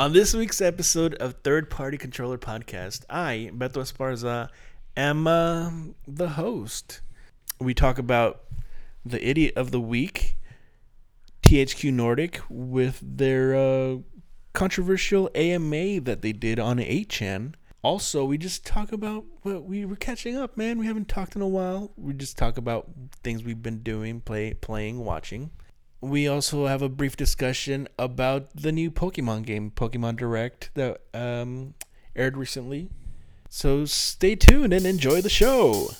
On this week's episode of Third Party Controller Podcast, I, Beto Esparza, am uh, the host. We talk about the idiot of the week, THQ Nordic, with their uh, controversial AMA that they did on 8chan. Also, we just talk about what we were catching up, man. We haven't talked in a while. We just talk about things we've been doing, play, playing, watching. We also have a brief discussion about the new Pokemon game, Pokemon Direct, that um, aired recently. So stay tuned and enjoy the show.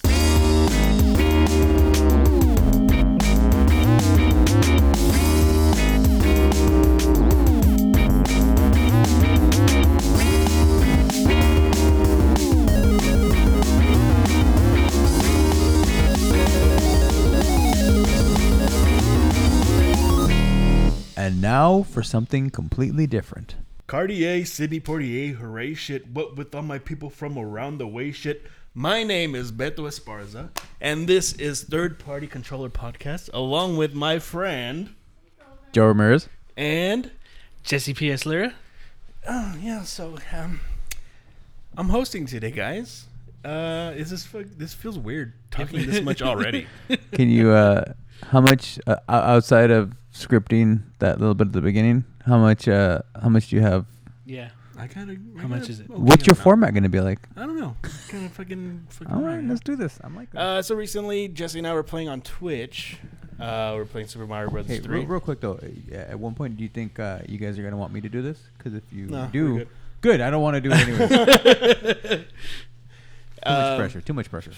And now for something completely different. Cartier, Sidney Poitier, hooray shit, what with all my people from around the way shit. My name is Beto Esparza, and this is Third Party Controller Podcast, along with my friend Joe Ramirez. and Jesse P.S. Lyra. oh yeah, so um, I'm hosting today, guys. Uh, is this this feels weird talking this much already? Can you, uh, how much uh, outside of scripting that little bit at the beginning? How much, uh, how much do you have? Yeah. I gotta. I How much gotta- is it? okay What's your on format going to be like? I don't know. Kind of fucking. fucking All right right, let's do this. I'm like, that. Uh, so recently, Jesse and I were playing on Twitch. Uh, we're playing Super Mario Brothers hey, 3. real, real quick though. uh, At one point, do you think uh, you guys are going to want me to do this? Because if you No, we're do, good. good. I don't want to do it anyway. Too much pressure. Too much pressure.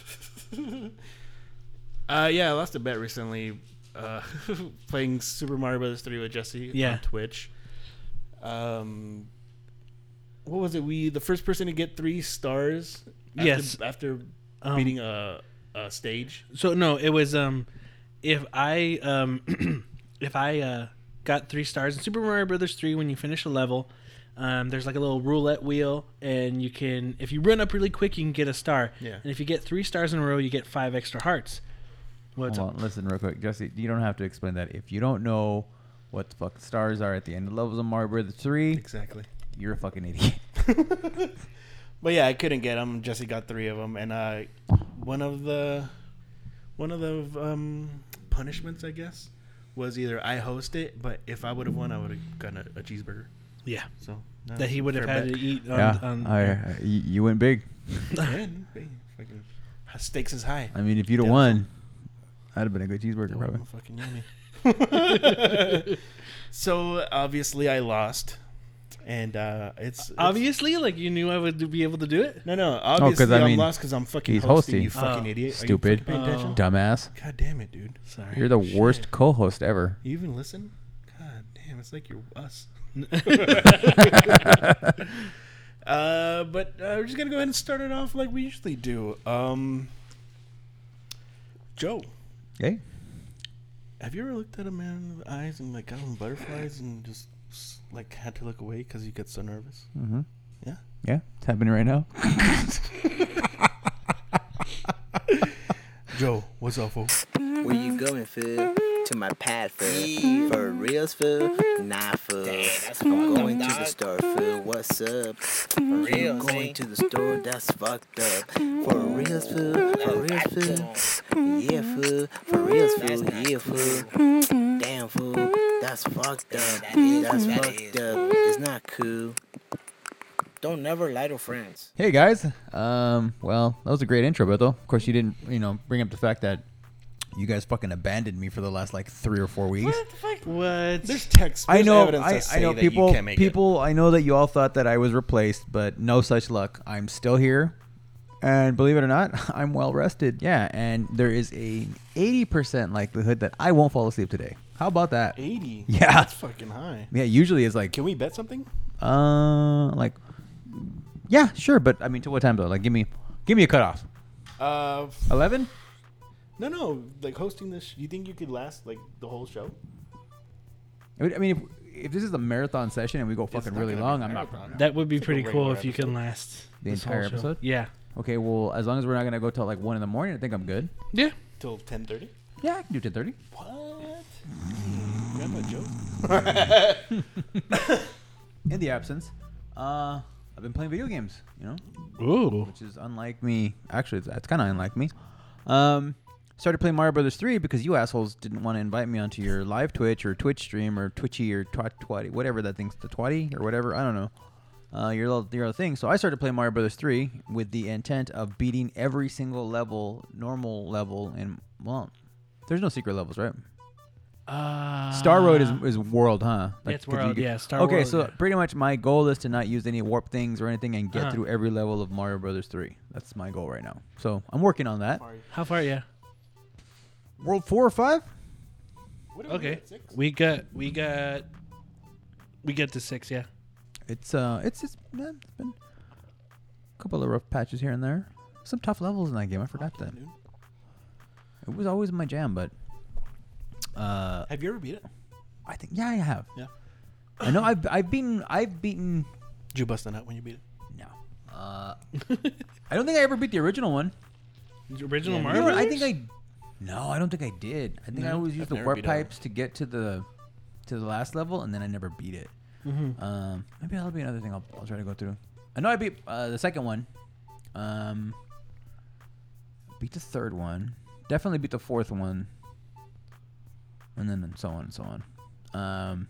Uh, yeah, I lost a bet recently. Uh, playing Super Mario Brothers 3 with Jesse Yeah. on Twitch. Um, what was it? We the first person to get three stars. After, Yes. After Um, beating a, a stage. So no, it was um, if I um, if I uh got three stars in Super Mario Brothers three when you finish a level, um, there's like a little roulette wheel, and you can if you run up really quick, you can get a star. Yeah. And if you get three stars in a row, you get five extra hearts. What's Hold on, listen real quick, Jesse. You don't have to explain that. If you don't know what the fuck stars are at the end of levels of Mario the Three, Exactly. you're a fucking idiot. But yeah, I couldn't get them. Jesse got three of them, and uh, one of the one of the um, punishments, I guess, was either I host it, but if I would have won, I would have gotten a, a cheeseburger. yeah, So no, that he would have fair had bet. to eat. On, yeah, on, I, I- you, you went big. Yeah, hey, fucking stakes is high. I mean, if you'd have Yeah. won, I'd have been a good cheeseburger, Oh, probably. fucking yummy. so obviously I lost, and uh, it's, it's Obviously, like you knew I would be able to do it. No, no. Obviously, 'cause, I I'm mean, lost because I'm fucking he's hosting. hosting. You fucking Oh. idiot. Stupid. Are you fucking paying attention? Oh. Dumbass. God damn it, dude. Sorry. You're the worst co-host ever. You even listen? God damn, it's like you're us. uh, but uh, we're just gonna go ahead and start it off like we usually do. Um, Joe, Hey, have you ever looked at a man in the eyes and like got him butterflies and just like had to look away because you get so nervous? mm-hmm. Yeah. yeah, it's happening right now. Joe, what's up, folks? Where you going, fool? To my pad, fool. For reals, fool? Nah, fool. I'm going to the store, fool. What's up? Mm-hmm. For reals, going to the store, that's fucked up. Mm-hmm. For reals, fool. For reals, fool. Yeah, fool. For reals, fool. Yeah, fool. Damn, fool. That's fucked up. That's fucked up. It's not cool. Don't never lie to friends. Hey guys. Um, well, that was a great intro, but though, of course, you didn't, you know, bring up the fact that you guys fucking abandoned me for the last like three or four weeks. What? There's text. I there's know, evidence I, that I say know that you people, it. people, I know that you all thought that I was replaced, but no such luck. I'm still here, and believe it or not, I'm well rested. Yeah, and there is a 80% likelihood that I won't fall asleep today. How about that? 80. Yeah. That's fucking high. Yeah, usually it's like, Can we bet something? uh, like, yeah, sure, but I mean, to what time though? Like, give me, give me a cutoff. Uh, 11? No, no. Like hosting this, you think you could last like the whole show? I mean, I mean, if, if this is a marathon session and we go fucking not really gonna be long, a I'm not. marathon. That would be It's pretty cool regular if you can last The this entire whole show. episode? Yeah. Okay, well, as long as we're not gonna go till like one in the morning, I think I'm good. Yeah. Till 10:30. Yeah, I can do 10:30. What? Grandma Joe. in the absence, uh, I've been playing video games. You know, Ooh. which is unlike me. Actually, it's, it's kind of unlike me. Um, started playing Mario Brothers 3 because you assholes didn't want to invite me onto your live Twitch or Twitch stream or Twitchy or twat twatty, whatever that thing's, the twatty or whatever. I don't know. Uh, your little your little thing. So I started playing Mario Brothers 3 with the intent of beating every single level, normal level, and well, there's no secret levels, right? Uh, Star Road is, is world, huh? it's 'cause you world, get- yeah, Star Road. okay, World, so yeah. pretty much my goal is to not use any warp things or anything and get Uh-huh. through every level of Mario Brothers 3. That's my goal right now. So I'm working on that. How far? Yeah. World four or five? Okay. We got we got we get to six. Yeah. It's uh, it's it's, yeah, it's been a couple of rough patches here and there. Some tough levels in that game. I forgot that. It was always my jam, but uh, Have you ever beat it? I think yeah, I have. Yeah. I know I've I've beaten I've beaten Did you bust a nut when you beat it? no. Uh, I don't think I ever beat the original one. The original Yeah, You Mario. know what, I Brothers? think I. No, I don't think I did. I think I No? always used I've the never warp beat it. pipes to get to the to the last level, and then I never beat it. Mhm. Um, maybe that'll be another thing I'll, I'll try to go through. I know I beat uh, the second one. Um, beat the third one. Definitely beat the fourth one. And then and so on and so on. Um,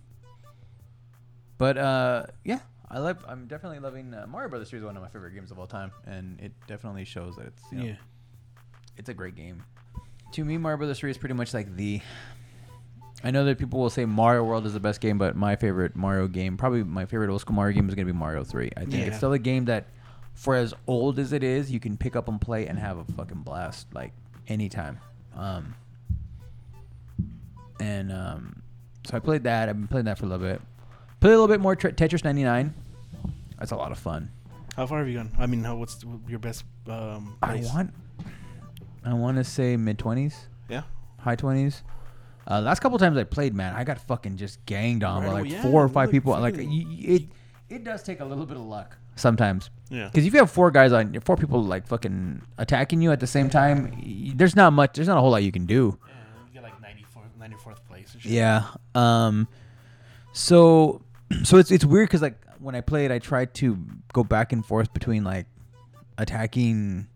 but uh, yeah, I love. I'm definitely loving uh, Mario Brothers 3 is one of my favorite games of all time, and it definitely shows that it's you know, Yeah. it's a great game. To me, Mario Brothers 3 is pretty much like the. I know that people will say Mario World is the best game, but my favorite Mario game, probably my favorite old school Mario game, is going to be Mario 3. I think Yeah. it's still a game that, for as old as it is, you can pick up and play and have a fucking blast like anytime. Um, and um, so I played that. I've been playing that for a little bit. Played a little bit more Tre- Tetris 99. That's a lot of fun. How far have you gone? I mean, how, what's your best um, I place? want. I want to say mid twenties, Yeah. high twenties. Uh, last couple times I played, man, I got fucking just ganged on by Right, like yeah, four or five people. Like y- y- it, it does take a little bit of luck sometimes. Yeah. Because if you have four guys on, four people like fucking attacking you at the same time, y- there's not much. There's not a whole lot you can do. Yeah, you get like 94th, 94th place. And shit. Yeah. Um. So, so it's it's weird because like when I played, I tried to go back and forth between like attacking.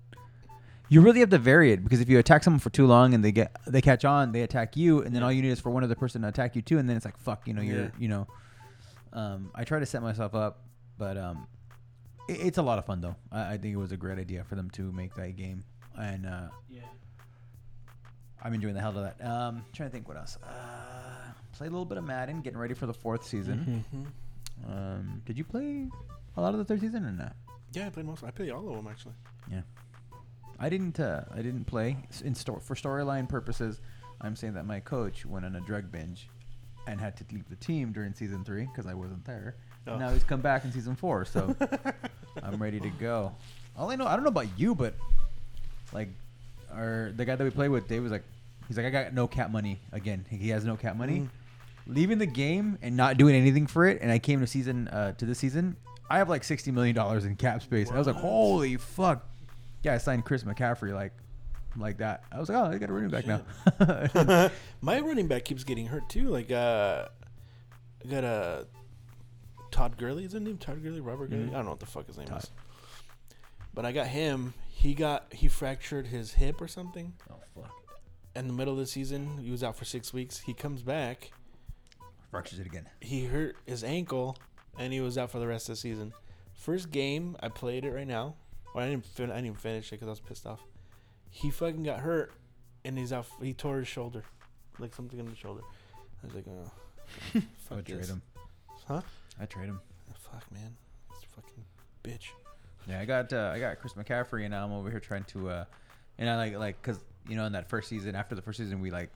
You really have to vary it because if you attack someone for too long and they get they catch on, they attack you, and then all you need is for one other person to attack you too, and then it's like fuck, you know, you're Yeah. you know. Um, I try to set myself up, but um, it, it's a lot of fun though. I, I think it was a great idea for them to make that game, and uh, Yeah. I'm enjoying the hell out of that. Um, trying to think what else. Uh, played a little bit of Madden, getting ready for the fourth season. Mhm. Um, did you play a lot of the third season or not? Yeah, I played most. I played all of them actually. Yeah, I didn't. Uh, I didn't play in store for storyline purposes. I'm saying that my coach went on a drug binge and had to leave the team during season three because I wasn't there. Oh. Now he's come back in season four, so I'm ready to go. All I know, I don't know about you, but like, our the guy that we played with, Dave was like, he's like, I got no cap money again. He has no cap money. Mhm. Leaving the game and not doing anything for it, and I came to season uh, to this season. I have like sixty million dollars in cap space. I was like, holy fuck! Yeah, I signed Chris McCaffrey like like that. I was like, oh, I got a running back now. My running back keeps getting hurt too. Like, uh, I got a Todd Gurley. Is his name Todd Gurley? Robert Gurley? Mhm. I don't know what the fuck his name Todd. is. But I got him. He got he fractured his hip or something oh fuck! in the middle of the season. He was out for six weeks. He comes back. Fractures it again. He hurt his ankle, and he was out for the rest of the season. First game, I played it right now. Well, I didn't. Fin- I didn't even finish it because I was pissed off. He fucking got hurt, and he's out. He tore his shoulder, like something in the shoulder. I was like, oh, I fuck would trade this. him. huh? I trade him. Fuck, man, this fucking bitch. Yeah, I got uh, I got Chris McCaffrey, and now I'm over here trying to, uh, and I like like because you know in that first season, after the first season, we like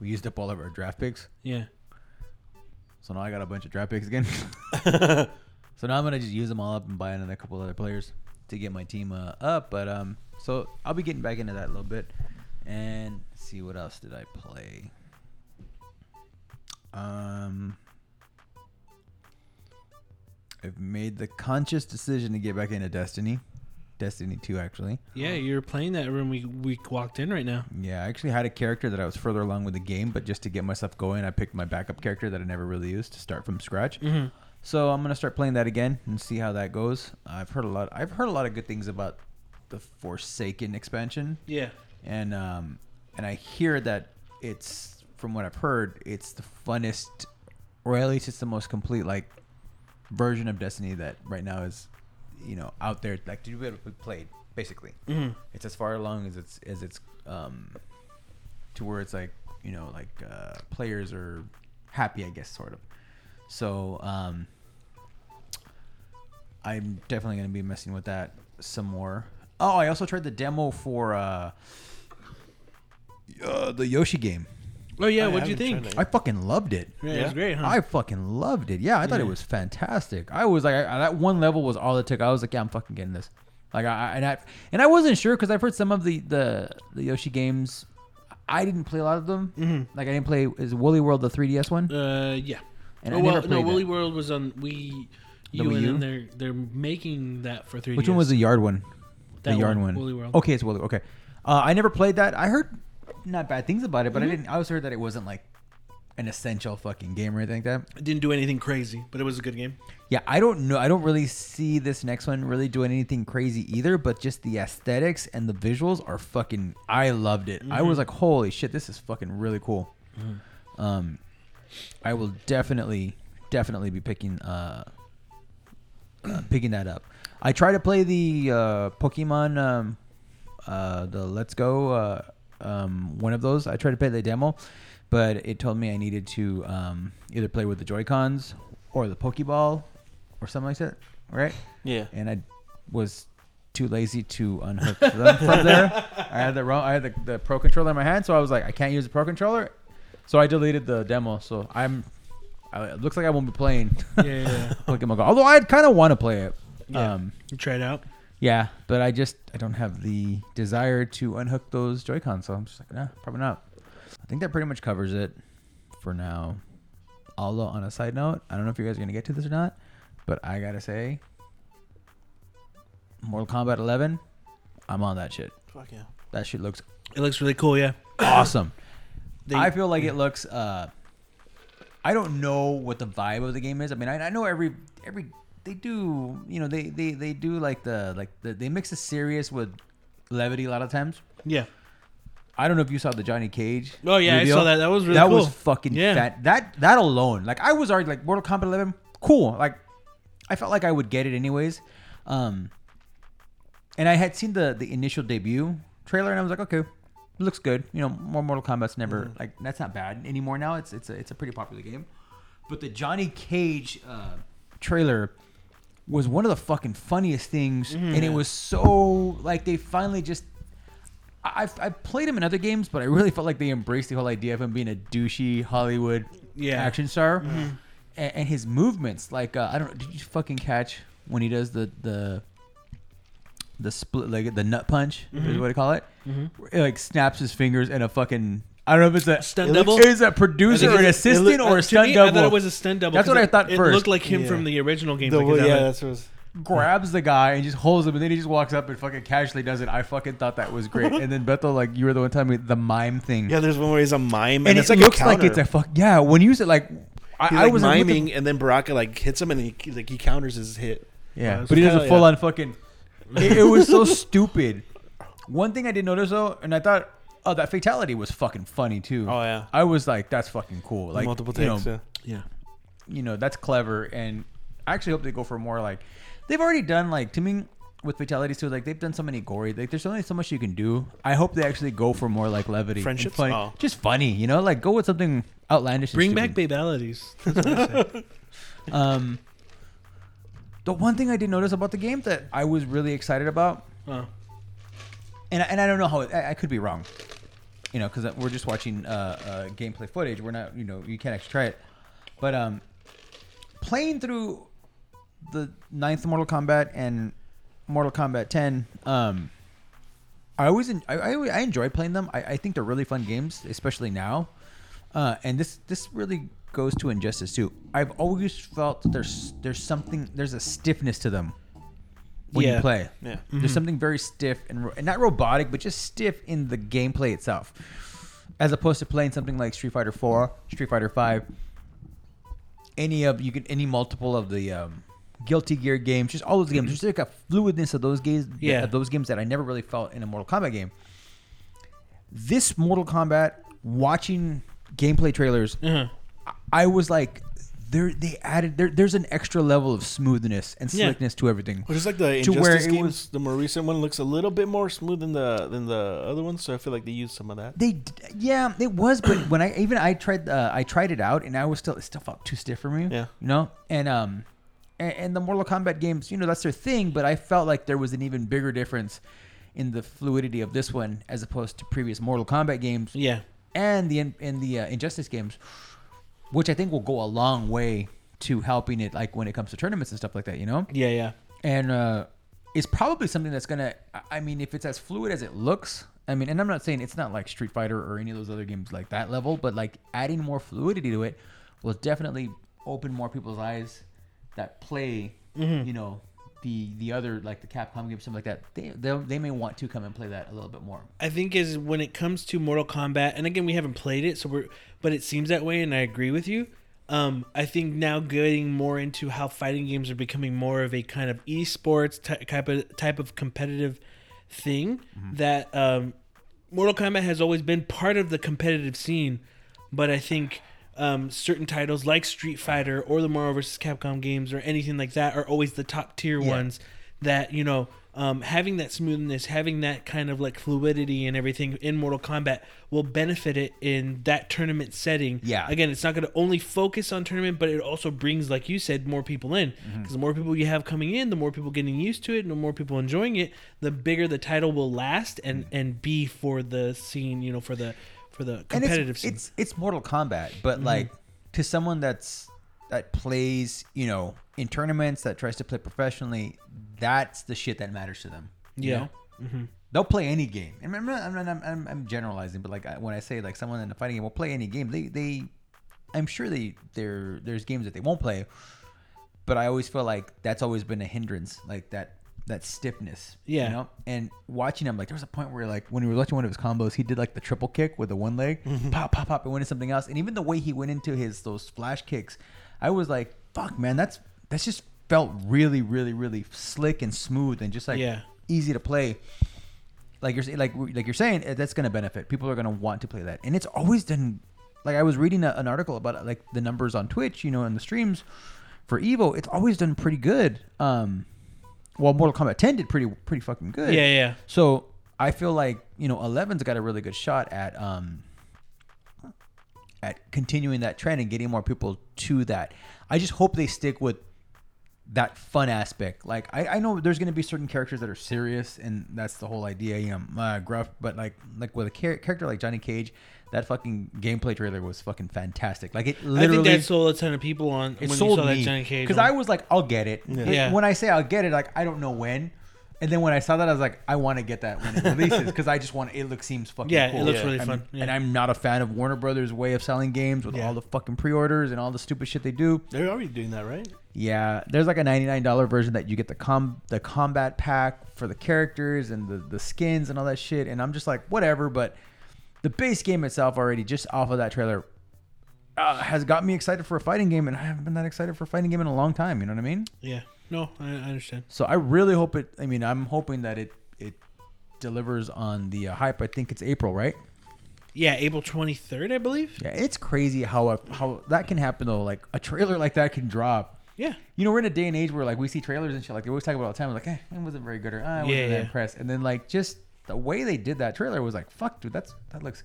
we used up all of our draft picks, Yeah. so now I got a bunch of draft picks again. so now I'm gonna just use them all up and buy another couple other players to get my team uh, up. But um, so I'll be getting back into that a little bit, and see what else did I play. Um. I've made the conscious decision to get back into Destiny. Destiny 2, actually. Yeah, you're playing that room we we walked in right now. Yeah, I actually had a character that I was further along with the game, but just to get myself going, I picked my backup character that I never really used to start from scratch. Mm-hmm. So I'm gonna start playing that again and see how that goes. I've heard a lot. I've heard a lot of good things about the Forsaken expansion, Yeah. and um, and I hear that it's from what I've heard, it's the funnest, or at least it's the most complete like version of Destiny that right now is, you know, out there like to be able to be played. Basically, Mhm. it's as far along as it's as it's um, to where it's like you know like uh, players are happy, I guess, sort of. So um, I'm definitely gonna be messing with that some more. Oh, I also tried the demo for uh, uh the Yoshi game. Oh yeah, I what'd you haven't think? tried. I fucking loved it. Yeah, it was great, huh? I fucking loved it. Yeah, I thought it was fantastic. I was like, I, that one level was all it took. I was like, yeah, I'm fucking getting this. Like, I I- and I and I wasn't sure because I've heard some of the the the Yoshi games. I didn't play a lot of them. Mhm. Like, I didn't play is Woolly World the 3DS one. Uh, yeah. And oh, well, no, Woolly. World was on Wii The U, Wii and U? then they're they're making that for 3DS. Which one was the yard one? That the yard one. Woolly World. Okay, it's Woolly. Okay, uh, I never played that. I heard not bad things about it, but Mm-hmm. I didn't. I also heard that it wasn't like an essential fucking game or anything like that. It didn't do anything crazy, but it was a good game. Yeah, I don't know. I don't really see this next one really doing anything crazy either, but just the aesthetics and the visuals are fucking. I loved it. I was like, holy shit, this is fucking really cool. Um, I will definitely, definitely be picking, uh, uh, picking that up. I try to play the uh, Pokemon, um, uh, the Let's Go, uh, um, one of those. I tried to play the demo, but it told me I needed to um, either play with the Joy Cons or the Pokeball or something like that, right? Yeah. And I was too lazy to unhook them from there. I had the wrong, I had the, the Pro controller in my hand, so I was like, I can't use the Pro controller, so I deleted the demo. So I'm, I, it looks like I won't be playing Yeah, yeah, yeah. Pokemon Go. Although I kind of want to play it. Yeah. Um, you try it out. yeah, but I just I don't have the desire to unhook those Joy-Cons, so I'm just like, nah, probably not. I think that pretty much covers it for now. Although on a side note, I don't know if you guys are gonna get to this or not, but I gotta say, Mortal Kombat 11, I'm on that shit. Fuck yeah. That shit looks It looks really cool. Yeah. awesome. They- I feel like it looks. uh I don't know what the vibe of the game is. I mean, I, I know every every they do. You know, they they they do like the like the, they mix the serious with levity a lot of times. Yeah. I don't know if you saw the Johnny Cage. Oh yeah. I saw that. That was really that cool. was fucking Yeah. fat. That that alone, like I was already like Mortal Kombat 11, cool. Like I felt like I would get it anyways. Um, and I had seen the the initial debut trailer, and I was like, okay, looks good. You know, more Mortal Kombat's never Mm-hmm. like that's not bad anymore. Now it's it's a it's a pretty popular game. But the Johnny Cage uh, trailer was one of the fucking funniest things, Mm-hmm. and it was so like they finally just. I- I've, I've played him in other games, but I really felt like they embraced the whole idea of him being a douchey Hollywood Yeah. Mm-hmm. action star, and, and his movements. Like uh, I don't. Know, did you fucking catch when he does the the the split like the nut punch is Mm-hmm. what they call it? Where he, like snaps his fingers and a fucking. I don't know if it's a Stunt it double? looks- Is a producer I or an assistant look- or uh, a to stunt me, double? I thought it was a stunt double. That's what 'cause I it- thought it first. looked like him Yeah. from the original game. The, like, is that yeah, that's what was. grabs the guy and just holds him, and then he just walks up and fucking casually does it. I fucking thought that was great. and then Beto, like you were the one telling me the mime thing. Yeah, there's one where he's a mime, and, and, it's it like looks a like counter. it's a fuck. Yeah, when you said like, I, He's I like was miming, and then Baraka like hits him, and he like he counters his hit. Yeah, Uh, but he does hell a yeah. full on fucking. It, it was so stupid. One thing I did notice though, and I thought, oh, that fatality was fucking funny too. Oh yeah, I was like, that's fucking cool. Like multiple you know, takes. yeah. Yeah. you know, that's clever, and I actually hope they go for more like they've already done like to me with fatalities too. Like they've done so many gory. Like there's only so much you can do. I hope they actually go for more like levity, and Friendships? funny. Oh. just funny. You know, like go with something outlandish. and Bring back stupid. babalities. That's what I say. Um, the one thing I did notice about the game that I was really excited about, Oh. and I- and I don't know how it, I, I could be wrong, you know, because we're just watching uh, uh, gameplay footage. We're not, you know, you can't actually try it, but um, playing through the ninth Mortal Kombat and Mortal Kombat 10, um, I always en- I, I, I enjoy playing them. I, I think they're really fun games, especially now. Uh, and this this really goes to Injustice too. I've always felt that there's there's something there's a stiffness to them when you Yeah. play. Yeah. There's something very stiff and, ro- and not robotic, but just stiff in the gameplay itself, as opposed to playing something like Street Fighter 4, Street Fighter 5. any of you can any multiple of the um, Guilty Gear games, just all those games. There's like a fluidness of those games, Yeah. of those games that I never really felt in a Mortal Kombat game. This Mortal Kombat, watching gameplay trailers, Uh-huh. I was like, there they added there. There's an extra level of smoothness and Yeah. slickness to everything. Which is like the To where Injustice it games. was- the more recent one looks a little bit more smooth than the than the other one, so I feel like they used some of that. They, d- yeah, it was, but when I even I tried, uh, I tried it out, and I was still, it still felt too stiff for me. Yeah. you know, and um, and, and the Mortal Kombat games, you know, that's their thing, but I felt like there was an even bigger difference in the fluidity of this one as opposed to previous Mortal Kombat games Yeah. and the in, in the uh, Injustice games, which I think will go a long way to helping it, like when it comes to tournaments and stuff like that. You know, Yeah, yeah. and uh, it's probably something that's gonna. I- I mean, if it's as fluid as it looks, I mean, and I'm not saying it's not like Street Fighter or any of those other games like that level, but like adding more fluidity to it will definitely open more people's eyes that play. You know, the the other like the Capcom games, something like that. They they they may want to come and play that a little bit more. I think is when it comes to Mortal Kombat, and again we haven't played it, so we're but it seems that way, and I agree with you. Um, I think now getting more into how fighting games are becoming more of a kind of esports ty- type of type of competitive thing that um, Mortal Kombat has always been part of the competitive scene, but I think um, certain titles like Street Fighter or the Marvel vs. Capcom games or anything like that are always the top tier Yeah. ones that you know um, having that smoothness having that kind of like fluidity and everything in mortal kombat will benefit it in that tournament setting Yeah. again it's not going to only focus on tournament but it also brings like you said more people in because the more people you have coming in the more people getting used to it and the more people enjoying it the bigger the title will last and and be for the scene you know for the for the competitive it's, scene it's it's Mortal Kombat, but mm-hmm. like to someone that's that plays, you know, in tournaments that tries to play professionally, that's the shit that matters to them. you Yeah. know? Mm-hmm. they'll play any game. And I'm, not, I'm, not- I'm, I'm, I'm generalizing, but like I- when I say like someone in a fighting game will play any game, they they, I'm sure they there there's games that they won't play, but I always feel like that's always been a hindrance, like that that stiffness. Yeah. You know? And watching him, like there was a point where like when we were watching one of his combos, he did like the triple kick with the one leg, pop, pop, pop, and went into something else. And even the way he went into his those flash kicks, I was like, fuck, man, that's that's just felt really, really, really slick and smooth and just like Yeah. easy to play. Like you're saying, like like you're saying, eh, that's gonna benefit. People are gonna want to play that, and it's always done. Like I was reading a, an article about like the numbers on Twitch, you know, and the streams for Evo. It's always done pretty good. Um, well, Mortal Kombat 10 did pretty pretty fucking good. yeah yeah So I feel like you know 11's got a really good shot at um at continuing that trend and getting more people to that. I just hope they stick with that fun aspect. Like I, I know there's going to be certain characters that are serious, and that's the whole idea. You know, uh, gruff, but like like with a char- character like Johnny Cage, that fucking gameplay trailer was fucking fantastic. Like it literally i think that sold a ton of people on it when sold you saw me that johnny cage because. I was like, I'll get it. But Yeah. When I say I'll get it, like I don't know when. And then when I saw that, I was like, I want to get that when it releases because I just want it. Looks seems fucking Yeah, it looks Yeah. really I'm- fun. Yeah. And I'm not a fan of Warner Brothers' way of selling games with Yeah. all the fucking pre-orders and all the stupid shit they do. They're already doing that, right? Yeah, there's like a $99 version that you get the com the combat pack for the characters and the the skins and all that shit. And I'm just like, whatever. But the base game itself already, just off of that trailer, uh, has got me excited for a fighting game, and I haven't been that excited for a fighting game in a long time. You know what I mean? yeah no I, I understand So I really hope it. I mean, I'm hoping that it it delivers on the uh, hype. I think it's April, right? yeah april 23rd i believe Yeah, it's crazy how a, how that can happen though. Like a trailer like that can drop. yeah You know, we're in a day and age where like we see trailers and shit. Like they always talk about all the time. Like, eh, it wasn't very good, or ah, I wasn't Yeah, that yeah. impressed. And then like just the way they did that trailer was like, fuck, dude, that's that looks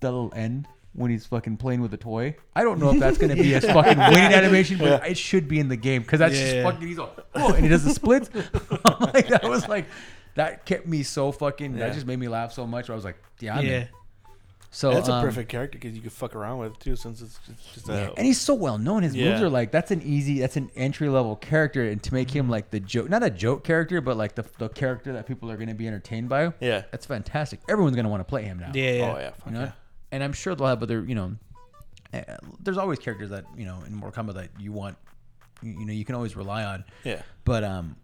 the little end when he's fucking playing with a toy. I don't know if that's gonna be his fucking winning animation, but it should be in the game because that's just Yeah. fucking. He's all, oh, and he does the splits. like that was like that kept me so fucking. Yeah. That just made me laugh so much. I was like, yeah, I'm yeah in. So That's a um, perfect character because you could fuck around with too, since it's just, just a. yeah, and he's so well known. His moves are like that's an easy, that's an entry level character, and to make Mm-hmm. him like the joke, not a joke character, but like the the character that people are going to be entertained by. yeah. That's fantastic. Everyone's going to want to play him now. yeah yeah Oh yeah. Fuck you know, yeah. and I'm sure they'll have other, you know, uh, there's always characters that you know in Mortal Kombat that you want, you, you know, you can always rely on. Yeah. But um,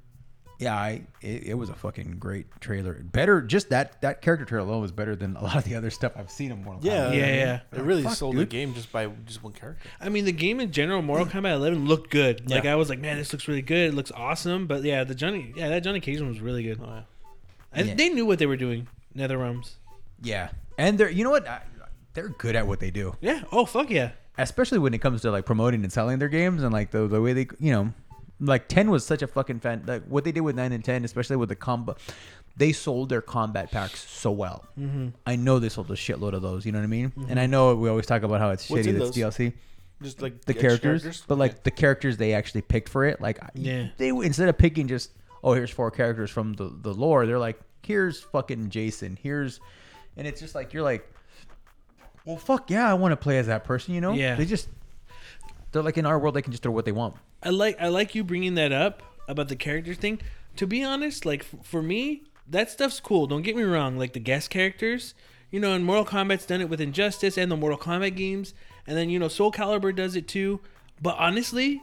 Yeah, I it, it was a fucking great trailer. Better, just that that character trailer alone was better than a lot of the other stuff I've seen in Mortal Yeah, Kombat. Yeah, yeah. It really Fuck, sold dude. the game just by just one character. I mean, the game in general, Mortal Kombat 11 looked good. Like Yeah. I was like, man, this looks really good. It looks awesome. But yeah, the Johnny, yeah, that Johnny Cage one was really good. Oh, yeah. I, Yeah. They knew what they were doing. NetherRealms. yeah, and they're you know what I, they're good at what they do, Yeah. Oh fuck yeah. especially when it comes to like promoting and selling their games and like the the way they you know like ten was such a fucking fan like what they did with nine and ten, especially with the combo. They sold their combat packs so well. Mm-hmm. I know they sold a shitload of those. You know what I mean? And I know we always talk about how it's What's shitty that's those? DLC. Just like the extra characters, but like the characters they actually picked for it, like Yeah. they instead of picking just oh here's four characters from the the lore, they're like here's fucking Jason, here's, and it's just like you're like, well fuck yeah, I want to play as that person, you know? Yeah. They just they're like in our world they can just throw what they want. I like I like you bringing that up about the character thing. To be honest, like f- for me, that stuff's cool. Don't get me wrong. Like the guest characters, you know, and Mortal Kombat's done it with Injustice and the Mortal Kombat games, and then you know Soul Calibur does it too. But honestly,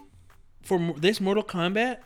for this Mortal Kombat,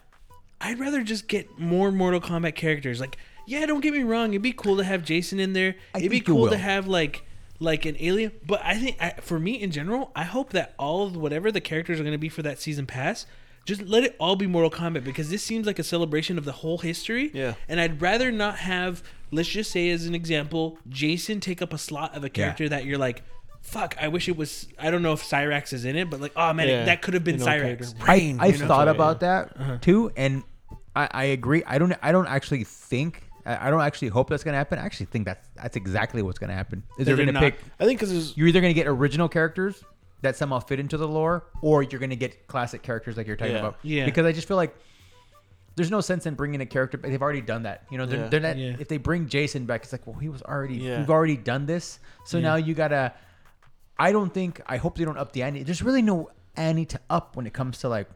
I'd rather just get more Mortal Kombat characters. Like, yeah, don't get me wrong. It'd be cool to have Jason in there. I It'd be cool to have like like an alien. But I think I, for me in general, I hope that all of whatever the characters are going to be for that season pass, just let it all be Mortal Kombat because this seems like a celebration of the whole history. Yeah. And I'd rather not have. Let's just say, as an example, Jason take up a slot of a character that you're like. Fuck! I wish it was. I don't know if Cyrax is in it, but like, oh man, Yeah. that could have been You know, Cyrax. character. Rain, I you know? thought Right, about that uh-huh. too, and I, I agree. I don't I don't actually think I I don't actually hope that's gonna happen. I actually think that's that's exactly what's gonna happen. Is they're they're gonna not- pick I think because you're either going to get original characters that somehow fit into the lore, or you're going to get classic characters like you're talking Yeah. about. Yeah. Because I just feel like there's no sense in bringing a character. But they've already done that. You know, they're, Yeah. they're not. Yeah. If they bring Jason back, it's like, well, he was already. Yeah. We've already done this, so Yeah. now you gotta. I don't think. I hope they don't up the ante. There's really no ante to up when it comes to like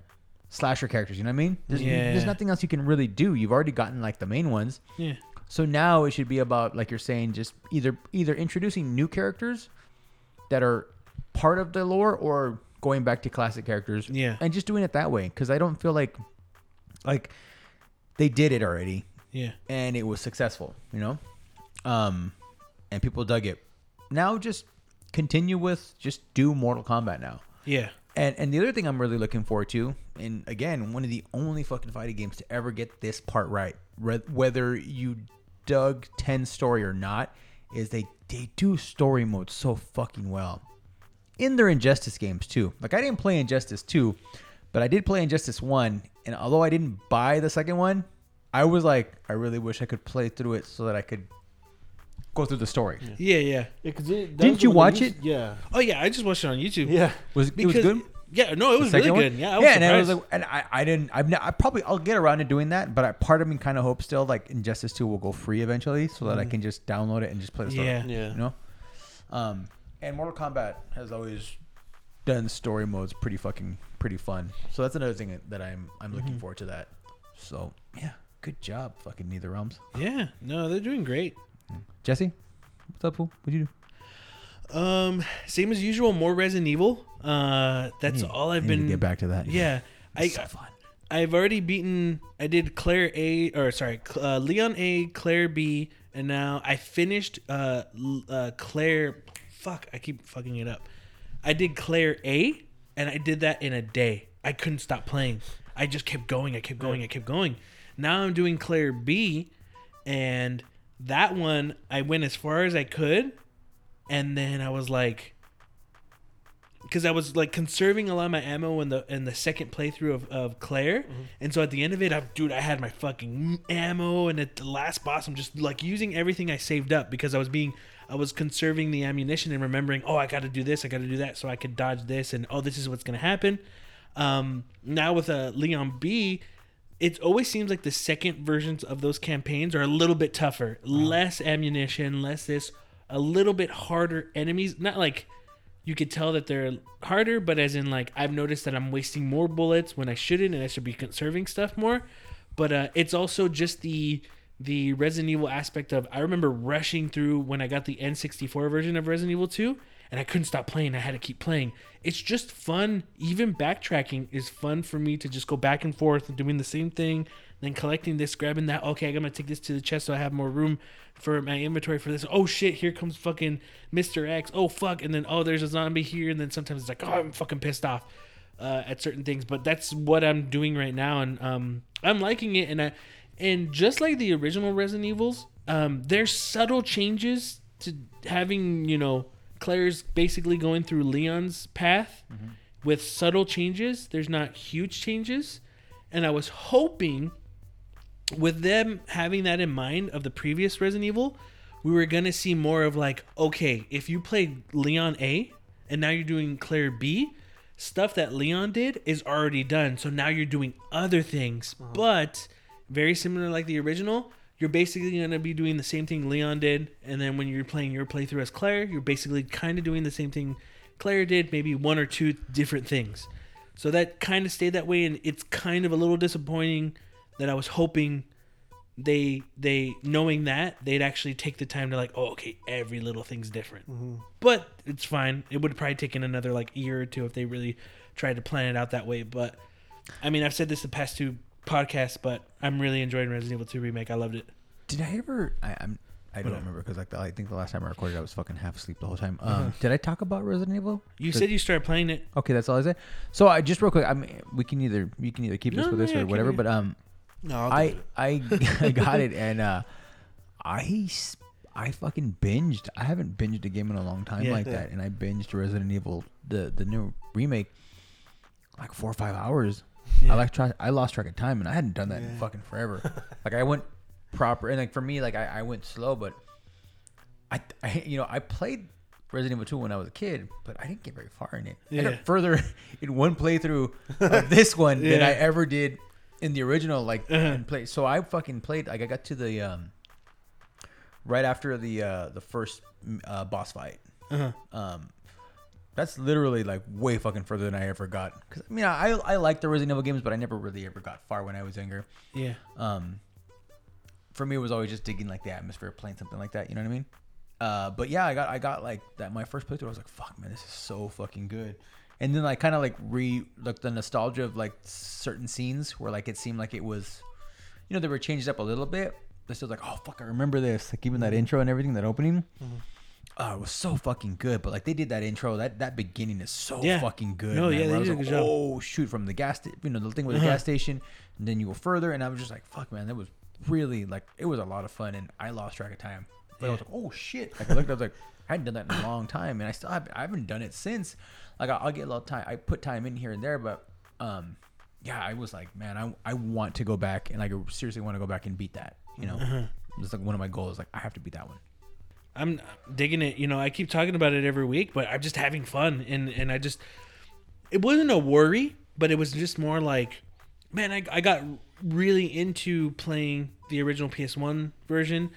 slasher characters. You know what I mean? There's, Yeah. there's nothing else you can really do. You've already gotten like the main ones. Yeah. So now it should be about like you're saying, just either either introducing new characters that are part of the lore or going back to classic characters. Yeah. And just doing it that way because I don't feel like like they did it already Yeah. and it was successful, you know? Um and people dug it. Now just continue with just do Mortal Kombat now. Yeah. And and the other thing I'm really looking forward to, and again, one of the only fucking fighting games to ever get this part right, re- whether you dug 10 story or not, is they they do story mode so fucking well. In their Injustice games too. Like I didn't play Injustice 2, but I did play Injustice 1, and although I didn't buy the second one, I was like, I really wish I could play through it so that I could go through the story. Yeah. Yeah. Didn't you watch it? Yeah. Oh yeah, I just watched it on YouTube. Yeah. Was it was Because good? yeah, no, it was The really second good. Yeah, I was yeah, and I was like, and I, I didn't, I've, ne- I probably, I'll get around to doing that, but I, part of me kind of hopes still, like Injustice Two will go free eventually, so that I can just download it and just play the story. Yeah. Mm-hmm. Yeah. you know. Um, and Mortal Kombat has always done story modes pretty fucking pretty fun. So that's another thing that I'm I'm Mm-hmm. looking forward to that. So yeah, good job, fucking NetherRealms. yeah, no, they're doing great. Jesse, what's up, fool? What'd you do? Um, same as usual, more Resident Evil. Uh, that's need- all I've I need to been. get back to that. Yeah, I It's so fun. I've already beaten. I did Claire A, or sorry, uh, Leon A, Claire B, and now I finished uh, uh Claire. Fuck, I keep fucking it up. I did Claire A, and I did that in a day. I couldn't stop playing. I just kept going. I kept going. I kept going. Now I'm doing Claire B, and that one I went as far as I could, and then I was like, because I was like conserving a lot of my ammo in the in the second playthrough of, of Claire, and so at the end of it, I dude, I had my fucking ammo, and at the last boss, I'm just like using everything I saved up because I was being, I was conserving the ammunition and remembering, oh, I got to do this, I got to do that, so I could dodge this, and oh, this is what's gonna happen. Um, now with a uh, Leon B, it always seems like the second versions of those campaigns are a little bit tougher, less ammunition, less this, a little bit harder enemies. Not like you could tell that they're harder, but as in like I've noticed that I'm wasting more bullets when I shouldn't, and I should be conserving stuff more. But uh, it's also just the the Resident Evil aspect of I remember rushing through when I got the N64 version of Resident Evil 2, and I couldn't stop playing. I had to keep playing. It's just fun. Even backtracking is fun for me to just go back and forth and doing the same thing, then collecting this, grabbing that. Okay, I'm gonna take this to the chest so I have more room for my inventory for this. Oh shit, here comes fucking Mr. X. Oh fuck, and then oh there's a zombie here, and then sometimes it's like oh I'm fucking pissed off uh, at certain things. But that's what I'm doing right now, and um, I'm liking it. And I and just like the original Resident Evils, um, there's subtle changes to having you know Claire's basically going through Leon's path mm-hmm. with subtle changes. There's not huge changes, and I was hoping with them having that in mind of the previous Resident Evil, we were gonna see more of like, okay, if you played Leon A and now you're doing Claire B, stuff that Leon did is already done. So now you're doing other things, uh-huh. but very similar like the original. You're basically gonna be doing the same thing Leon did, and then when you're playing your playthrough as Claire, you're basically kind of doing the same thing Claire did, maybe one or two different things. So that kind of stayed that way, and it's kind of a little disappointing that I was hoping they they knowing that they'd actually take the time to like oh okay every little thing's different. Mm-hmm. But it's fine. It would have probably taken another like year or two if they really tried to plan it out that way. But i mean i've said this the past two podcasts but i'm really enjoying resident evil 2 remake i loved it Did I ever? I, I'm. I don't remember because like I think the last time I recorded, I was fucking half asleep the whole time. Um, Did I talk about Resident Evil? you said you started playing it Okay, that's all I said. So I just real quick. I mean, we can either you can either keep this No, with no, this yeah, or keep whatever. it. But um, No, I'll I it. I I got it and uh, I s- I fucking binged. I haven't binged a game in a long time Yeah. like Yeah. that, and I binged Resident Evil the the new remake like four or five hours. Yeah. I like try. I lost track of time, and I hadn't done that in fucking forever. like I went proper, and like for me, like I, I went slow, but I, I you know I played Resident Evil 2 when I was a kid, but I didn't get very far in it. I got further in one playthrough of this one than I ever did in the original like Uh-huh. and play. So I fucking played like I got to the um right after the uh the first uh, boss fight. uh-huh. Um that's literally like way fucking further than I ever got. Cause I mean, I I like the Resident Evil games, but I never really ever got far when I was younger. yeah Um, for me, it was always just digging like the atmosphere, playing something like that. You know what I mean? Uh, but yeah, I got I got like that. My first playthrough, I was like, "Fuck, man, this is so fucking good." And then like kind of like re like the nostalgia of like certain scenes where like it seemed like it was, you know, they were changed up a little bit. But still like, oh fuck, I remember this. Like even that intro and everything, that opening. Oh, it was so fucking good. But like they did that intro, that that beginning is so Yeah. fucking good. No, man, yeah, where they I was did a like, good job. Oh shoot, from the gas, sta- you know, the thing with the Uh-huh. gas station, and then you go further, and I was just like, fuck, man, that was really like it was a lot of fun, and I lost track of time. But I was like, oh shit! Like I looked, I was like, I hadn't done that in a long time, and I still have, I haven't done it since. Like I'll, I'll get a little time, I put time in here and there, but um, yeah, I was like, man, I I want to go back, and like I seriously want to go back and beat that. You know, Uh-huh. it's like one of my goals. Like I have to beat that one. I'm digging it. You know, I keep talking about it every week, but I'm just having fun, and and I just it wasn't a worry, but it was just more like, man, I I got really into playing the original PS1 version.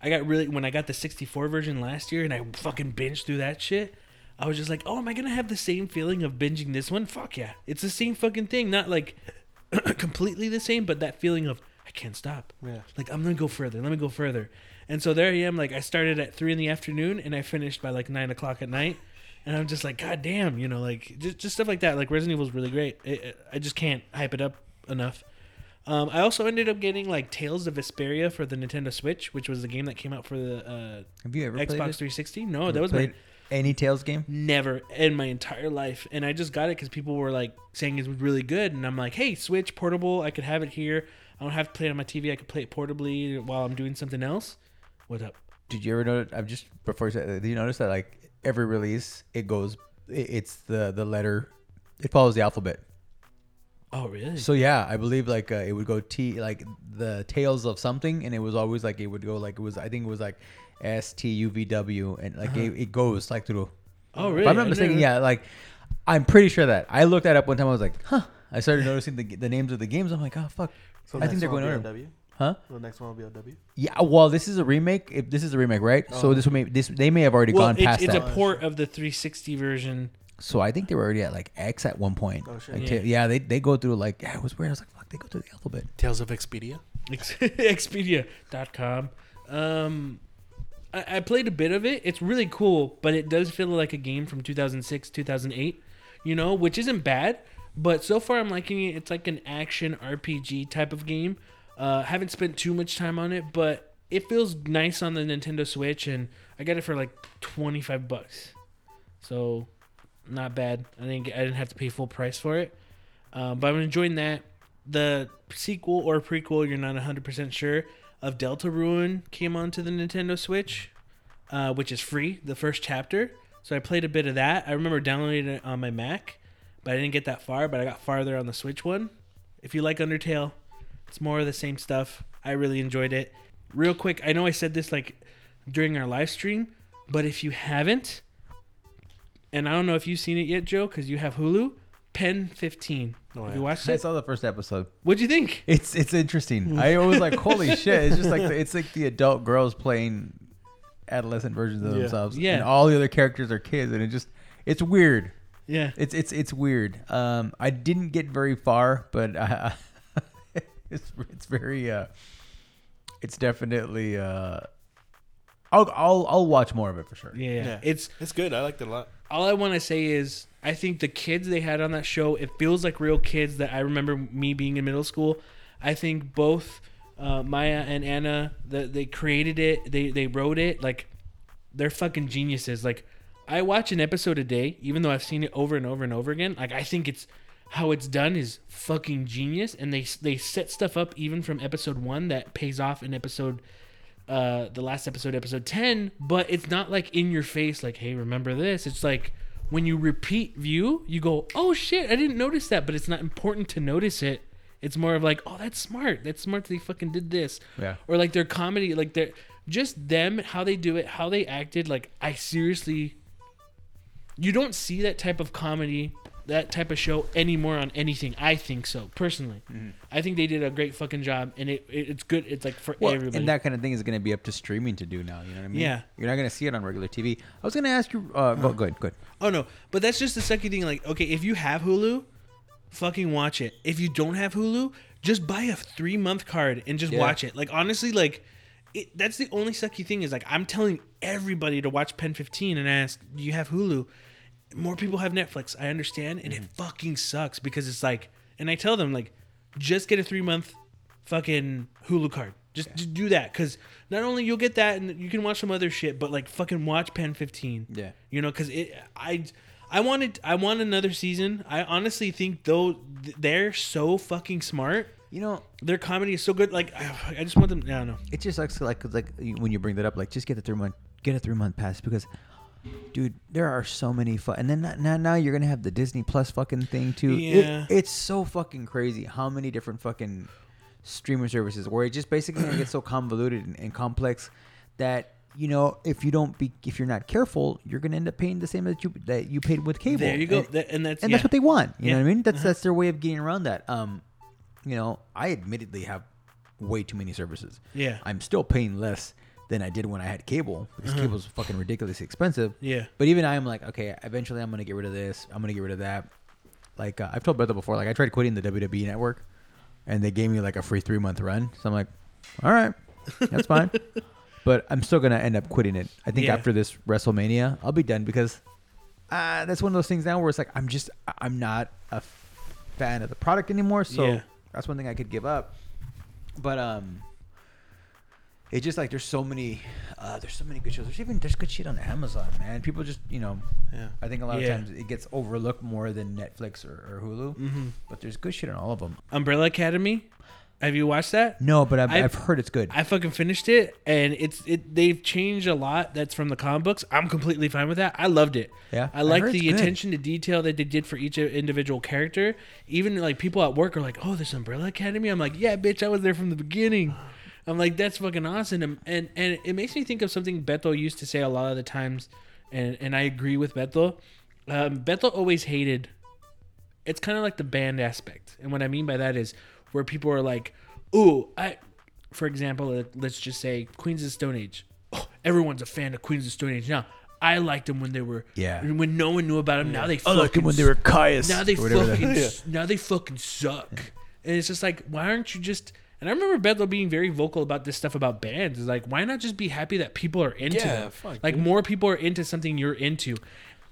I got really when I got the 64 version last year, and I fucking binged through that shit. I was just like, oh, am I gonna have the same feeling of binging this one? Fuck yeah, it's the same fucking thing. Not like completely the same, but that feeling of I can't stop. Yeah. Like I'm gonna go further. Let me go further. And so there I am. Like I started at three in the afternoon and I finished by like nine o'clock at night. And I'm just like, God damn, you know, like just, just stuff like that. Like Resident Evil is really great. It, it- I just can't hype it up enough. Um, I also ended up getting like Tales of Vesperia for the Nintendo Switch, which was the game that came out for the uh, Have you ever Xbox 360. No, Ever that was played my any Tales game. never in my entire life and i just got it because people were like saying it was really good and i'm like hey switch portable i could have it here i don't have to play it on my tv i could play it portably while i'm doing something else what up Did you ever notice? I've just before you said, did you notice that like every release it goes, it- it's the the letter, it follows the alphabet. oh really So yeah, I believe like uh, it would go T like the tales of something, and it was always like it would go like it was I think it was like S T U V W, and like it, it goes like through. oh If really I'm not I mistaken, never- yeah, like I'm pretty sure that I looked that up one time. I was like, huh. I started noticing the the names of the games. I'm like, oh fuck. So I think they're going will on. be OW. Huh? The next one will be OW. Yeah. Well, this is a remake. If this is a remake, right? So Oh. this may this they may have already well gone it's, past it's that. a port of the 360 version So I think they were already at like X at one point. Oh, shit. Like, Yeah. ta- yeah, they, they go through like yeah, it was weird. I was like, fuck, they go through the alphabet. Tales of Expedia. Ex- expedia.com um I, I played a bit of it. It's really cool, but it does feel like a game from 2006, 2008. You know, which isn't bad. But so far, I'm liking it. It's like an action RPG type of game. Uh, haven't spent too much time on it, but it feels nice on the Nintendo Switch, and I got it for like 25 bucks. So, not bad. I didn't get, I didn't have to pay full price for it. Um, but I'm enjoying that. The sequel or prequel, you're not 100% sure, of Deltarune came onto the Nintendo Switch, uh, which is free, the first chapter. So I played a bit of that. I remember downloading it on my Mac, but I didn't get that far, but I got farther on the Switch one. If you like Undertale, it's more of the same stuff. I really enjoyed it. Real quick, I know I said this like during our live stream, but if you haven't, and I don't know if you've seen it yet, Joe, because you have Hulu, Pen 15. Oh, yeah. you watched it? I saw the first episode. What'd you think? It's it's interesting. I was like, holy shit! It's just like the, it's like the adult girls playing adolescent versions of Yeah. themselves. Yeah. and all the other characters are kids, and it just it's weird. Yeah. It's it's it's weird. Um, I didn't get very far, but uh, it's it's very uh, it's definitely uh, I'll I'll I'll watch more of it for sure. Yeah, yeah. Yeah. It's It's good. I liked it a lot. all I want to say is I think the kids they had on that show, it feels like real kids that I remember me being in middle school. I think both uh, Maya and Anna, the, they created it, they they wrote it, like they're fucking geniuses. Like I watch an episode a day, even though I've seen it over and over and over again. Like I think it's how it's done is fucking genius, and they they set stuff up even from episode one that pays off in episode uh the last episode episode 10 but it's not like in your face like hey remember this? It's like when you repeat view you go oh shit i didn't notice that but it's not important to notice it. It's more of like oh that's smart. That's smart they fucking did this. Yeah. or like their comedy like their just them how they do it how they acted like i seriously you don't see that type of comedy that type of show anymore on anything i think so personally i think they did a great fucking job and it, it it's good it's like for Well, everybody and that kind of thing is going to be up to streaming to do now. You know what I mean? Yeah. You're not going to see it on regular TV. I was going to ask you. Uh, go, go ahead. Go. Oh no, but that's just the second thing. Like, okay, if you have Hulu, fucking watch it. If you don't have Hulu, just buy a three month card and just Yeah. watch it. Like honestly, like it, that's the only sucky thing is like I'm telling everybody to watch PEN15 and ask, do you have Hulu? More people have Netflix. I understand, and it mm-hmm. fucking sucks because it's like, and I tell them like, just get a three month fucking Hulu card. Just, just do that because not only you'll get that and you can watch some other shit, but like fucking watch PEN15 Yeah. you know because it i i wanted i want another season. I honestly think though they're so fucking smart. You know, their comedy is so good. Like i, I just want them i don't know. It just sucks like like when you bring that up like just get the three month get a three month pass because dude there are so many fun and then not- now now you're gonna have the disney plus fucking thing too It- Yeah. it's so fucking crazy how many different fucking streaming services where it just basically gonna so convoluted and, and complex that you know if you don't be if you're not careful you're gonna end up paying the same that you that you paid with cable there you go And- That- and that's and yeah. that's what they want. You know what I mean? That's Uh-huh. that's their way of getting around that. Um, you know, I admittedly have way too many services. Yeah. I'm still paying less than I did when I had cable because cable's fucking ridiculously expensive. Uh-huh. Yeah. But even I am like, okay, eventually I'm gonna get rid of this. I'm gonna get rid of that. Like uh, I've told Bethel before, like I tried quitting the WWE network, and they gave me like a free three month run. So I'm like, all right, that's fine. But I'm still gonna end up quitting it. I think Yeah. after this WrestleMania, I'll be done because uh, that's one of those things now where it's like I'm just I'm not a fan of the product anymore. So Yeah. that's one thing I could give up. But um, it's just like there's so many, uh, there's so many good shows. There's even there's good shit on Amazon, man. People just you know, Yeah. I think a lot Yeah. of times it gets overlooked more than Netflix or, or Hulu. Mhm. But there's good shit on all of them. umbrella academy have you watched that No, but I've, I've- I've, heard it's good. I fucking finished it, and it's it. They've changed a lot. That's from the comic books. I'm completely fine with that. I loved it. Yeah, I I like heard the it's good. attention to detail that they did for each individual character. Even like people at work are like, "Oh, this Umbrella Academy." I'm like, "Yeah, bitch, I was there from the beginning." I'm like, "That's fucking awesome," and and, and it makes me think of something Beto used to say a lot of the times, and and I agree with Beto. Um, Beto always hated it's kind of like the band aspect. And what I mean by that is where people are like, "Ooh, I," for example, let- let's just say Queens of the Stone Age. Oh, everyone's a fan of Queens of the Stone Age now. I liked them when they were Yeah. when no one knew about them. Now they I fucking liked it when they were Kyuss. now they fucking now they fucking suck. And it's just like, why aren't you just And I remember Beto being very vocal about this stuff about bands. Is like, why not just be happy that people are into Yeah, them? fuck, like dude. more people are into something you're into,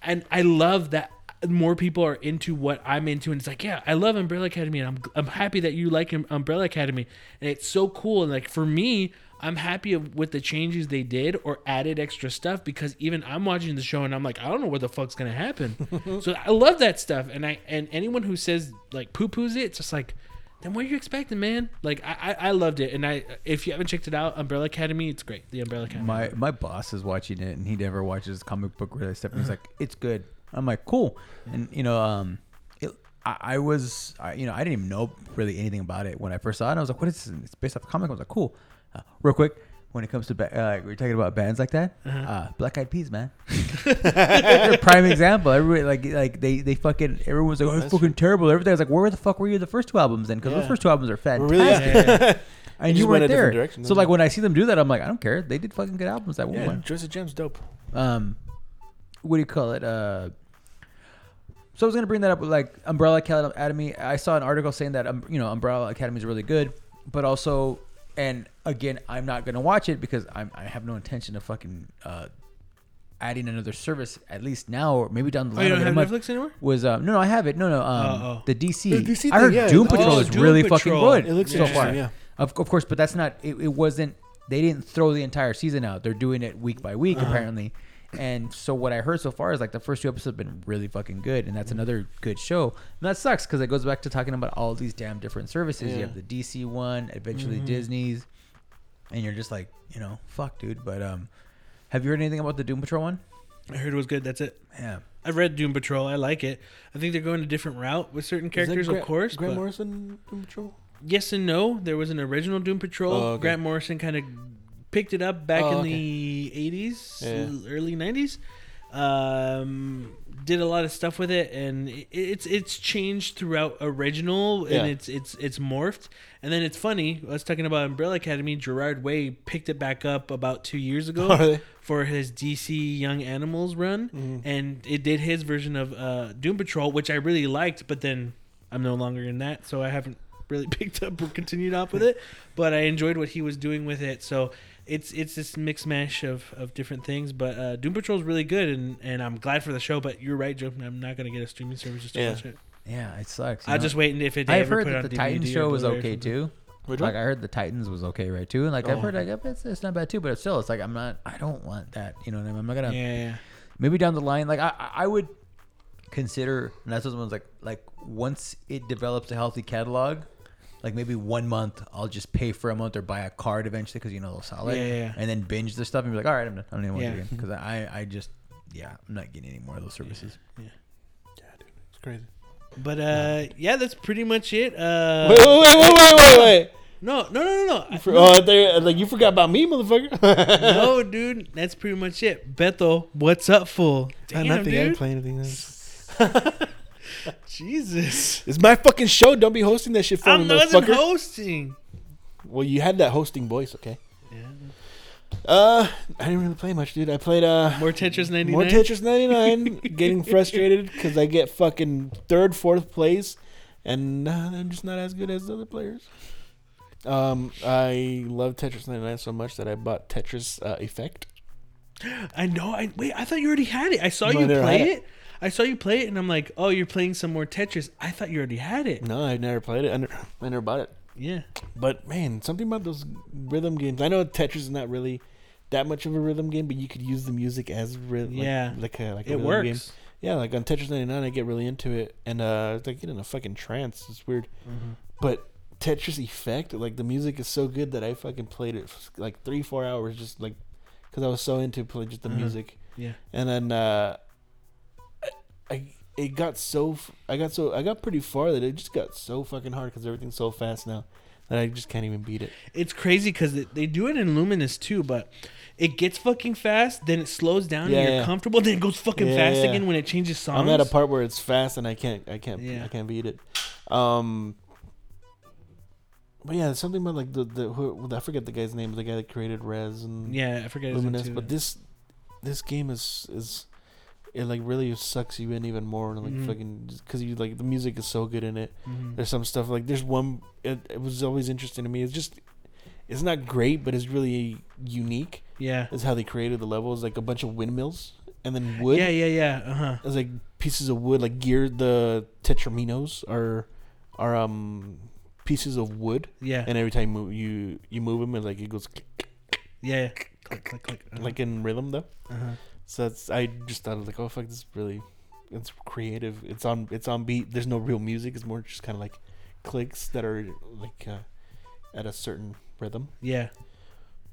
and I love that more people are into what I'm into. And it's like, yeah, I love Umbrella Academy, and I'm I'm happy that you like Um- Umbrella Academy, and it's so cool. And like for me, I'm happy with the changes they did or added extra stuff because even I'm watching the show and I'm like, I don't know what the fuck's gonna happen. so I love that stuff, and I and anyone who says like poo poos it, it's just like. Then what are you expecting, man? Like I, I, I loved it, and I if you haven't checked it out, Umbrella Academy, it's great. The Umbrella Academy. My my boss is watching it, and he never watches comic book related stuff. And he's like, "It's good." I'm like, "Cool," and you know, um, it, I, I was, I, you know, I didn't even know really anything about it when I first saw it. I was like, "What is this? It's based off a comic." I was like, "Cool." Uh, real quick, when it comes to ba- uh, we're talking about bands like that, Uh-huh. uh, Black Eyed Peas, man, They're a prime example. Everybody like like they they fucking everyone's like, "Oh, it's That's fucking terrible." Everything I was like, "Where the fuck were you the first two albums then?" Because Yeah. those first two albums are fantastic. Really? Yeah. And They you weren't a there. direction, so like when I see them do that, I'm like, I don't care. They did fucking good albums that Yeah, one. Joints & Jam's dope. Um, what do you call it? Uh, so I was gonna bring that up with like Umbrella Academy. I saw an article saying that um, you know Umbrella Academy is really good, but also, and again, I'm not gonna watch it because I'm I have no intention of fucking uh, adding another service at least now or maybe down the oh, line. you I'll don't have a month. Netflix anymore? Was um no no I have it no no um Oh, oh. the DC, The DC I heard thing, yeah. Doom Oh, Patrol is Doom really Patrol. fucking good It looks so interesting, far yeah. of, of course but that's not it, it wasn't they didn't throw the entire season out they're doing it week by week Uh-huh. apparently and so what I heard so far is like the first two episodes have been really fucking good and that's Mm-hmm. another good show and that sucks because it goes back to talking about all these damn different services you have the DC one eventually Mm-hmm. Disney's and you're just like you know fuck dude but um have you heard anything about the Doom Patrol one I heard it was good. That's it. yeah I've read Doom Patrol. I like it. I think they're going a different route with certain characters, of course. Grant but Morrison Doom Patrol. yes and no. There was an original Doom Patrol. Oh, okay. Grant Morrison kind of picked it up back Oh, in okay. the 80s, Yeah. early 90s. Um, did a lot of stuff with it, and it, it's it's changed throughout original, and Yeah. it's it's it's morphed. And then it's funny. I was talking about Umbrella Academy. Gerard Way picked it back up about two years ago for his DC Young Animals run, Mhm. and it did his version of uh, Doom Patrol, which I really liked. But then I'm no longer in that, so I haven't really picked up or continued off with it. But I enjoyed what he was doing with it. So it's it's this mix mash of, of different things. But uh, Doom Patrol is really good, and, and I'm glad for the show. But you're right, Joe. I'm not gonna get a streaming service just to Yeah. watch it. yeah it sucks I'll just wait and if it. they I've heard put that the Titans DVD or show was okay too. Which like one? I heard the Titans was okay, right too. And like I've Oh. heard, like it's, it's not bad too. But still, it's like I'm not. I don't want that. You know what I mean? I'm not gonna. Yeah, yeah. Maybe down the line, like I, I I would consider. And that's what someone's like. Like once it develops a healthy catalog, like maybe one month I'll just pay for a month or buy a card eventually because you know they'll sell it. Yeah, yeah, yeah. And then binge the stuff and be like, all right, I'm done. I don't even want Yeah. to again because I I just yeah I'm not getting any more of those services. Yeah, yeah, dude, it's crazy. But uh, yeah, that's pretty much it. Uh, Wait, wait, wait, wait, wait, wait, wait. no, no, no, no, no. You for- oh, like you forgot about me, motherfucker. no, dude, that's pretty much it. Beto, what's up, fool? Damn, Nothing. I didn't dude. play anything. Jesus, It's my fucking show. Don't be hosting that shit for me. I'm me, not motherfucker. hosting. well, you had that hosting voice, okay? Yeah. Uh, I didn't really play much, dude. I played uh More Tetris 99. more Tetris 99, getting frustrated because I get fucking third, fourth place, and uh, I'm just not as good as the other players. Um, I love Tetris 99 so much that I bought Tetris uh, Effect. I know. I wait. I thought you already had it. I saw No, you I play it. it. I saw you play it, and I'm like, oh, you're playing some more Tetris. I thought you already had it. No, I never played it. I never, I never bought it. Yeah. But man, something about those rhythm games. I know Tetris is not really that much of a rhythm game, but you could use the music as rhythm. Yeah. like, like a like a It rhythm works. game. Yeah, like on Tetris 99, I get really into it, and uh, I get in a fucking trance. It's weird, Mm-hmm. but Tetris Effect, like the music is so good that I fucking played it for like three, four hours, just like because I was so into play just the Mhm. music, Yeah. and then uh, I, it got so I got so I got pretty far that it just got so fucking hard because everything's so fast now that I just can't even beat it. It's crazy because they, they do it in Lumines too, but it gets fucking fast, then it slows down, Yeah, and you're yeah. comfortable, then it goes fucking Yeah, fast again when it changes songs. I'm at a part where it's fast and I can't I can't. I can't beat it. Um but yeah, something about like the the who, I forget the guy's name, the guy that created Rez and Yeah, I forget Lumines, but this this game is is it like really sucks you in even more. Like Mhm. fucking because you like the music is so good in it. Mhm. There's some stuff like there's one. It, it was always interesting to me. It's just it's not great, but it's really unique. Yeah. Is how they created the levels like a bunch of windmills and then wood. Yeah, yeah, yeah. Uh huh. It's like pieces of wood, like gear. The tetrominos are are um pieces of wood, Yeah. and every time you you move them, and like it goes yeah. Click, click, click. Uh-huh. like in rhythm though. Uh-huh. So that's I just thought like, oh fuck, this is really it's creative. It's on it's on beat. There's no real music. It's more just kind of like clicks that are like uh, at a certain rhythm. Yeah.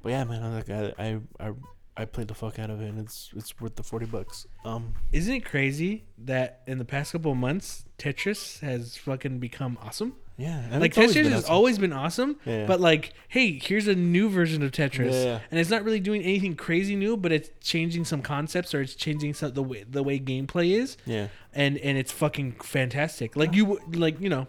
But yeah, man, I like I I I, I played the fuck out of it, and it's it's worth the forty bucks. Um, Isn't it crazy that in the past couple of months, Tetris has fucking become awesome? Yeah, and like always Tetris been has awesome. always been awesome, Yeah. but like, hey, here's a new version of Tetris, Yeah, yeah. and it's not really doing anything crazy new, but it's changing some concepts or it's changing some the way the way gameplay is, yeah. and and it's fucking fantastic. Like you like you know,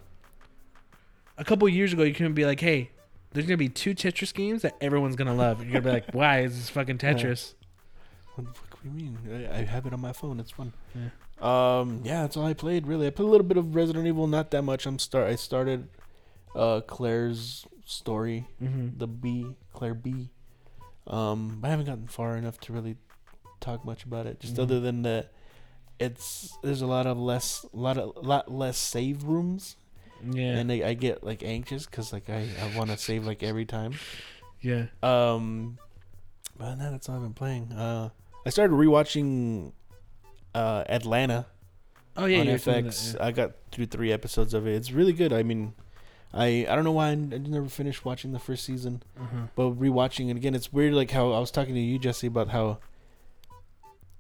a couple of years ago, you couldn't be like, hey. There's gonna be two Tetris games that everyone's gonna love. You're gonna be like, "Why is this fucking Tetris?" What the fuck do you mean? I, I have it on my phone. It's fun. Yeah. Um, yeah, that's all I played. Really, I played a little bit of Resident Evil. Not that much. I'm start. I started, uh, Claire's story. Mm-hmm. the B, Claire B. Um, but I haven't gotten far enough to really talk much about it. Just Mhm. other than that, it's there's a lot of less, lot of lot less save rooms, Yeah, and I, I get like anxious because like I, I want to save like every time. yeah. Um, but that, that's all I've been playing. Uh, I started rewatching, uh, Atlanta Oh yeah, on FX. that, I got through three episodes of it. It's really good. I mean, I I don't know why I, I never finished watching the first season. yeah. Uh-huh. but rewatching it again, it's weird. Like how I was talking to you, Jesse, about how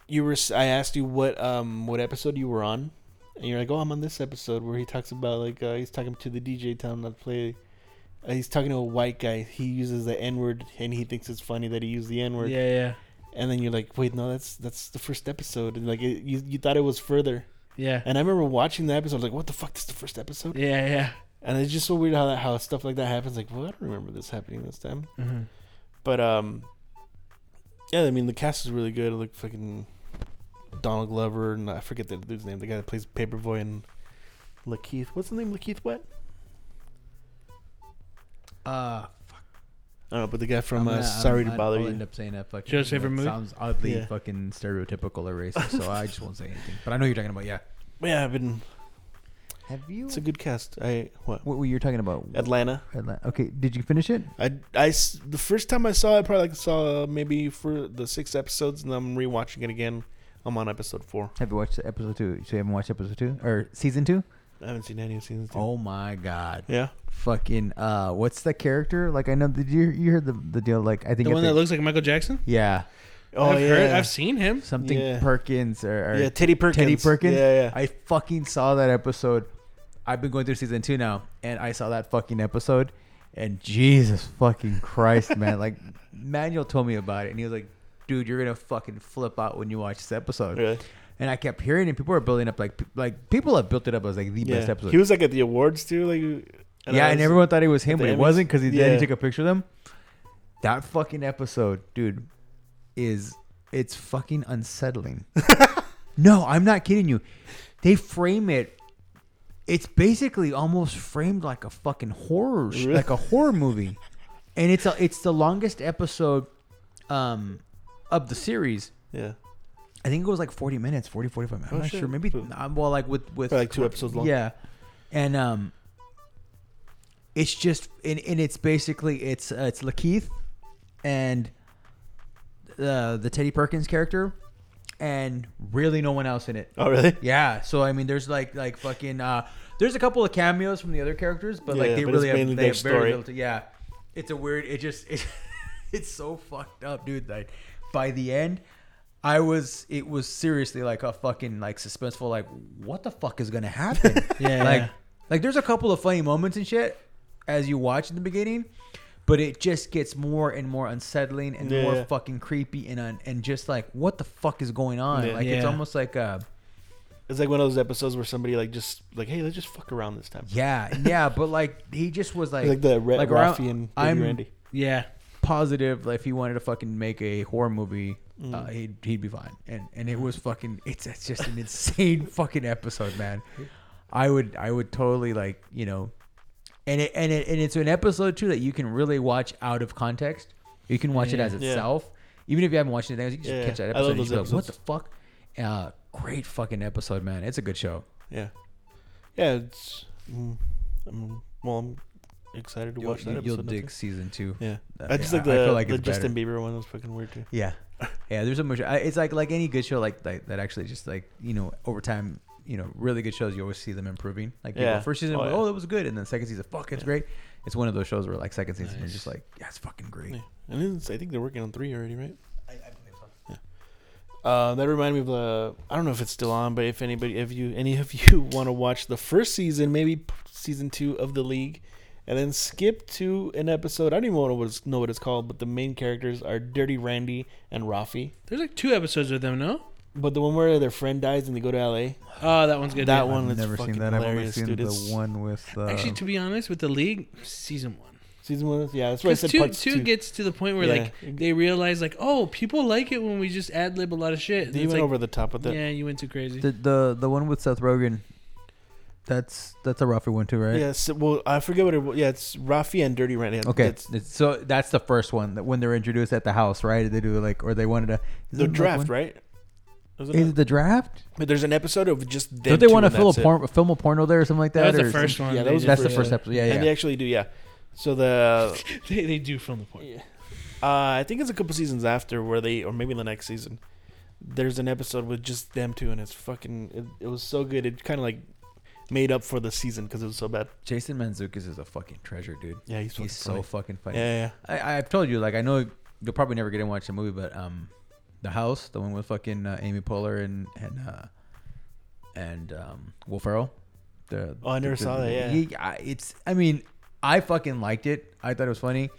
you were. I asked you what um what episode you were on, and you're like, "Oh, I'm on this episode where he talks about like uh, he's talking to the DJ telling him to play." Uh, he's talking to a white guy. He uses the N word, and he thinks it's funny that he used the N word. Yeah, yeah, And then you're like, "Wait, no, that's that's the first episode." And like it, you you thought it was further. yeah, And I remember watching the episode, like, "What the fuck? This is the first episode?" yeah, yeah. And it's just so weird how that how stuff like that happens. Like, well, I don't remember this happening this time. Mm-hmm. But um, yeah, I mean the cast is really good. Like fucking Donald Glover and I forget the dude's name. The guy that plays Paper Boi and Lakeith. What's the name? Lakeith what? Uh, I don't know, but the guy from I'm uh, gonna- Sorry to I'm- Bother I'll You. end up saying that fucking. Joe's favorite that movie? Sounds oddly Yeah. fucking stereotypical or racist, so I just won't say anything. But I know you're talking about. Yeah. Yeah, I've been. Have you? It's a good cast. I what? What were you talking about? Atlanta. Atlanta. Okay, did you finish it? I, I s- the first time I saw it, probably like saw maybe for the six episodes, and I'm rewatching it again. I'm on episode four. Have you watched episode two? So you haven't watched episode two or season two? I haven't seen any of seasons. Oh my god! yeah. Fucking uh, what's the character? Like I know. Did you you heard the the deal? Like I think The at one that looks like Michael Jackson. yeah Oh I've yeah. heard, I've seen him. something Yeah. Perkins or, or yeah, Teddy Perkins. Teddy Perkins? Yeah, yeah. I fucking saw that episode. I've been going through season two now, and I saw that fucking episode, and Jesus fucking Christ, man! Like Manuel told me about it, and he was like, "Dude, you're gonna fucking flip out when you watch this episode." Really? And I kept hearing it. People were building up like like people have built it up as like the best episode. He was like at the awards too, like. and yeah, I and everyone thought it was him, but it Emmys? wasn't because he didn't Yeah. take a picture of them. That fucking episode, dude, is it's fucking unsettling. no, I'm not kidding you. They frame it. It's basically almost framed like a fucking horror, sh- Really? like a horror movie, and it's a, it's the longest episode, um, of the series. Yeah. I think it was like 40 minutes, 40, 45 minutes. I'm Oh, not shit. sure. Maybe, So- uh, well, like with, with Probably like two episodes long. Yeah. And, um, it's just, and, and it's basically, it's, uh, it's Lakeith and, uh, the Teddy Perkins character and really no one else in it. Oh really? Yeah. So, I mean, there's like, like fucking, uh, there's a couple of cameos from the other characters, but like they but really have, they have very little to, yeah. It's a weird, it just, it, it's so fucked up, dude. Like, by the end, I was it was seriously like a fucking like suspenseful like what the fuck is gonna happen? Yeah. Like like there's a couple of funny moments and shit as you watch in the beginning, but it just gets more and more unsettling and more fucking creepy and un, and just like what the fuck is going on? Yeah. Like it's almost like a It's like one of those episodes where somebody like just like, hey, let's just fuck around this time. yeah, yeah, but like he just was like like the Ra- like around- and I'm- Randy. Yeah, positive like, if he wanted to fucking make a horror movie, Mm. uh, he'd he'd be fine. And and it was fucking. It's it's just an insane fucking episode, man. I would I would totally like you know, and it and it and it's an episode too that you can really watch out of context. You can watch it Yeah. as Yeah. itself, even if you haven't watched anything. else, You can just Yeah. catch that I love episode. and you those just like, what the fuck? Uh, great fucking episode, man. It's a good show. Yeah, yeah. It's mm, I'm, well, I'm excited to You'll, watch that you- episode. you'll dig season two. Yeah, Uh, I just yeah, like I the, feel like the it's Justin better. Bieber one was fucking weird too. Yeah, yeah. There's so much. I- It's like like any good show like that, that actually just like you know over time. You know, really good shows. You always see them improving. Like people, Yeah. first season, Oh, oh, yeah. oh, that was good, and then second season, fuck, it's Yeah. great. It's one of those shows where like second season, Nice. just like, yeah, it's fucking great. Yeah. And I think they're working on three already, right? I, I believe so. Yeah. Uh, that reminded me of the. I don't know if it's still on, but if anybody, if you, any of you want to watch the first season, maybe season two of the league, and then skip to an episode. I don't even know what it's, know what it's called, but the main characters are Dirty Randy and Rafi. There's like two episodes with them, no? But the one where their friend dies and they go to L.A. Oh, that one's good. That yeah. one I've is never fucking seen that. I've only hilarious, seen dude. the It's- one with. Uh, Actually, to be honest, with the league, season one. Season one, is- yeah, that's what I 'Cause said. two, parts two two. gets to the point where Yeah. like they realize like, oh, people like it when we just ad lib a lot of shit. And They it's went like, over the top with that. yeah, you went too crazy. the the the one with Seth Rogen. That's that's a rougher one too, right? Yes. well, I forget what it was. Yeah, it's Rafi and Dirty Randy. Okay, That's it's- so that's the first one that when they're introduced at the house, right? They do like, or they wanted to. the draft, right? Is it Is not? it the draft? But there's an episode of just them Don't they two want to and film a, that's it. porn, film a porno there or something like that? that was or the first some- one. yeah, that they was the That's the first episode. Yeah, yeah. And they actually do, yeah. So the they, they do film the point. Yeah. Uh, I think it's a couple seasons after where they, or maybe the next season. There's an episode with just them two, and it's fucking. It, it was so good. It kind of like made up for the season because it was so bad. Jason Mantzoukas is a fucking treasure, dude. Yeah, he's, He's so fucking funny. Yeah, yeah, I, I've told you, like, I know you'll probably never get to watch the movie, but um, the house, the one with fucking uh, Amy Poehler and and uh, and um, Will Ferrell. The, Oh, I never the- saw that, yeah. yeah, it's. I mean, I fucking liked it. I thought it was funny.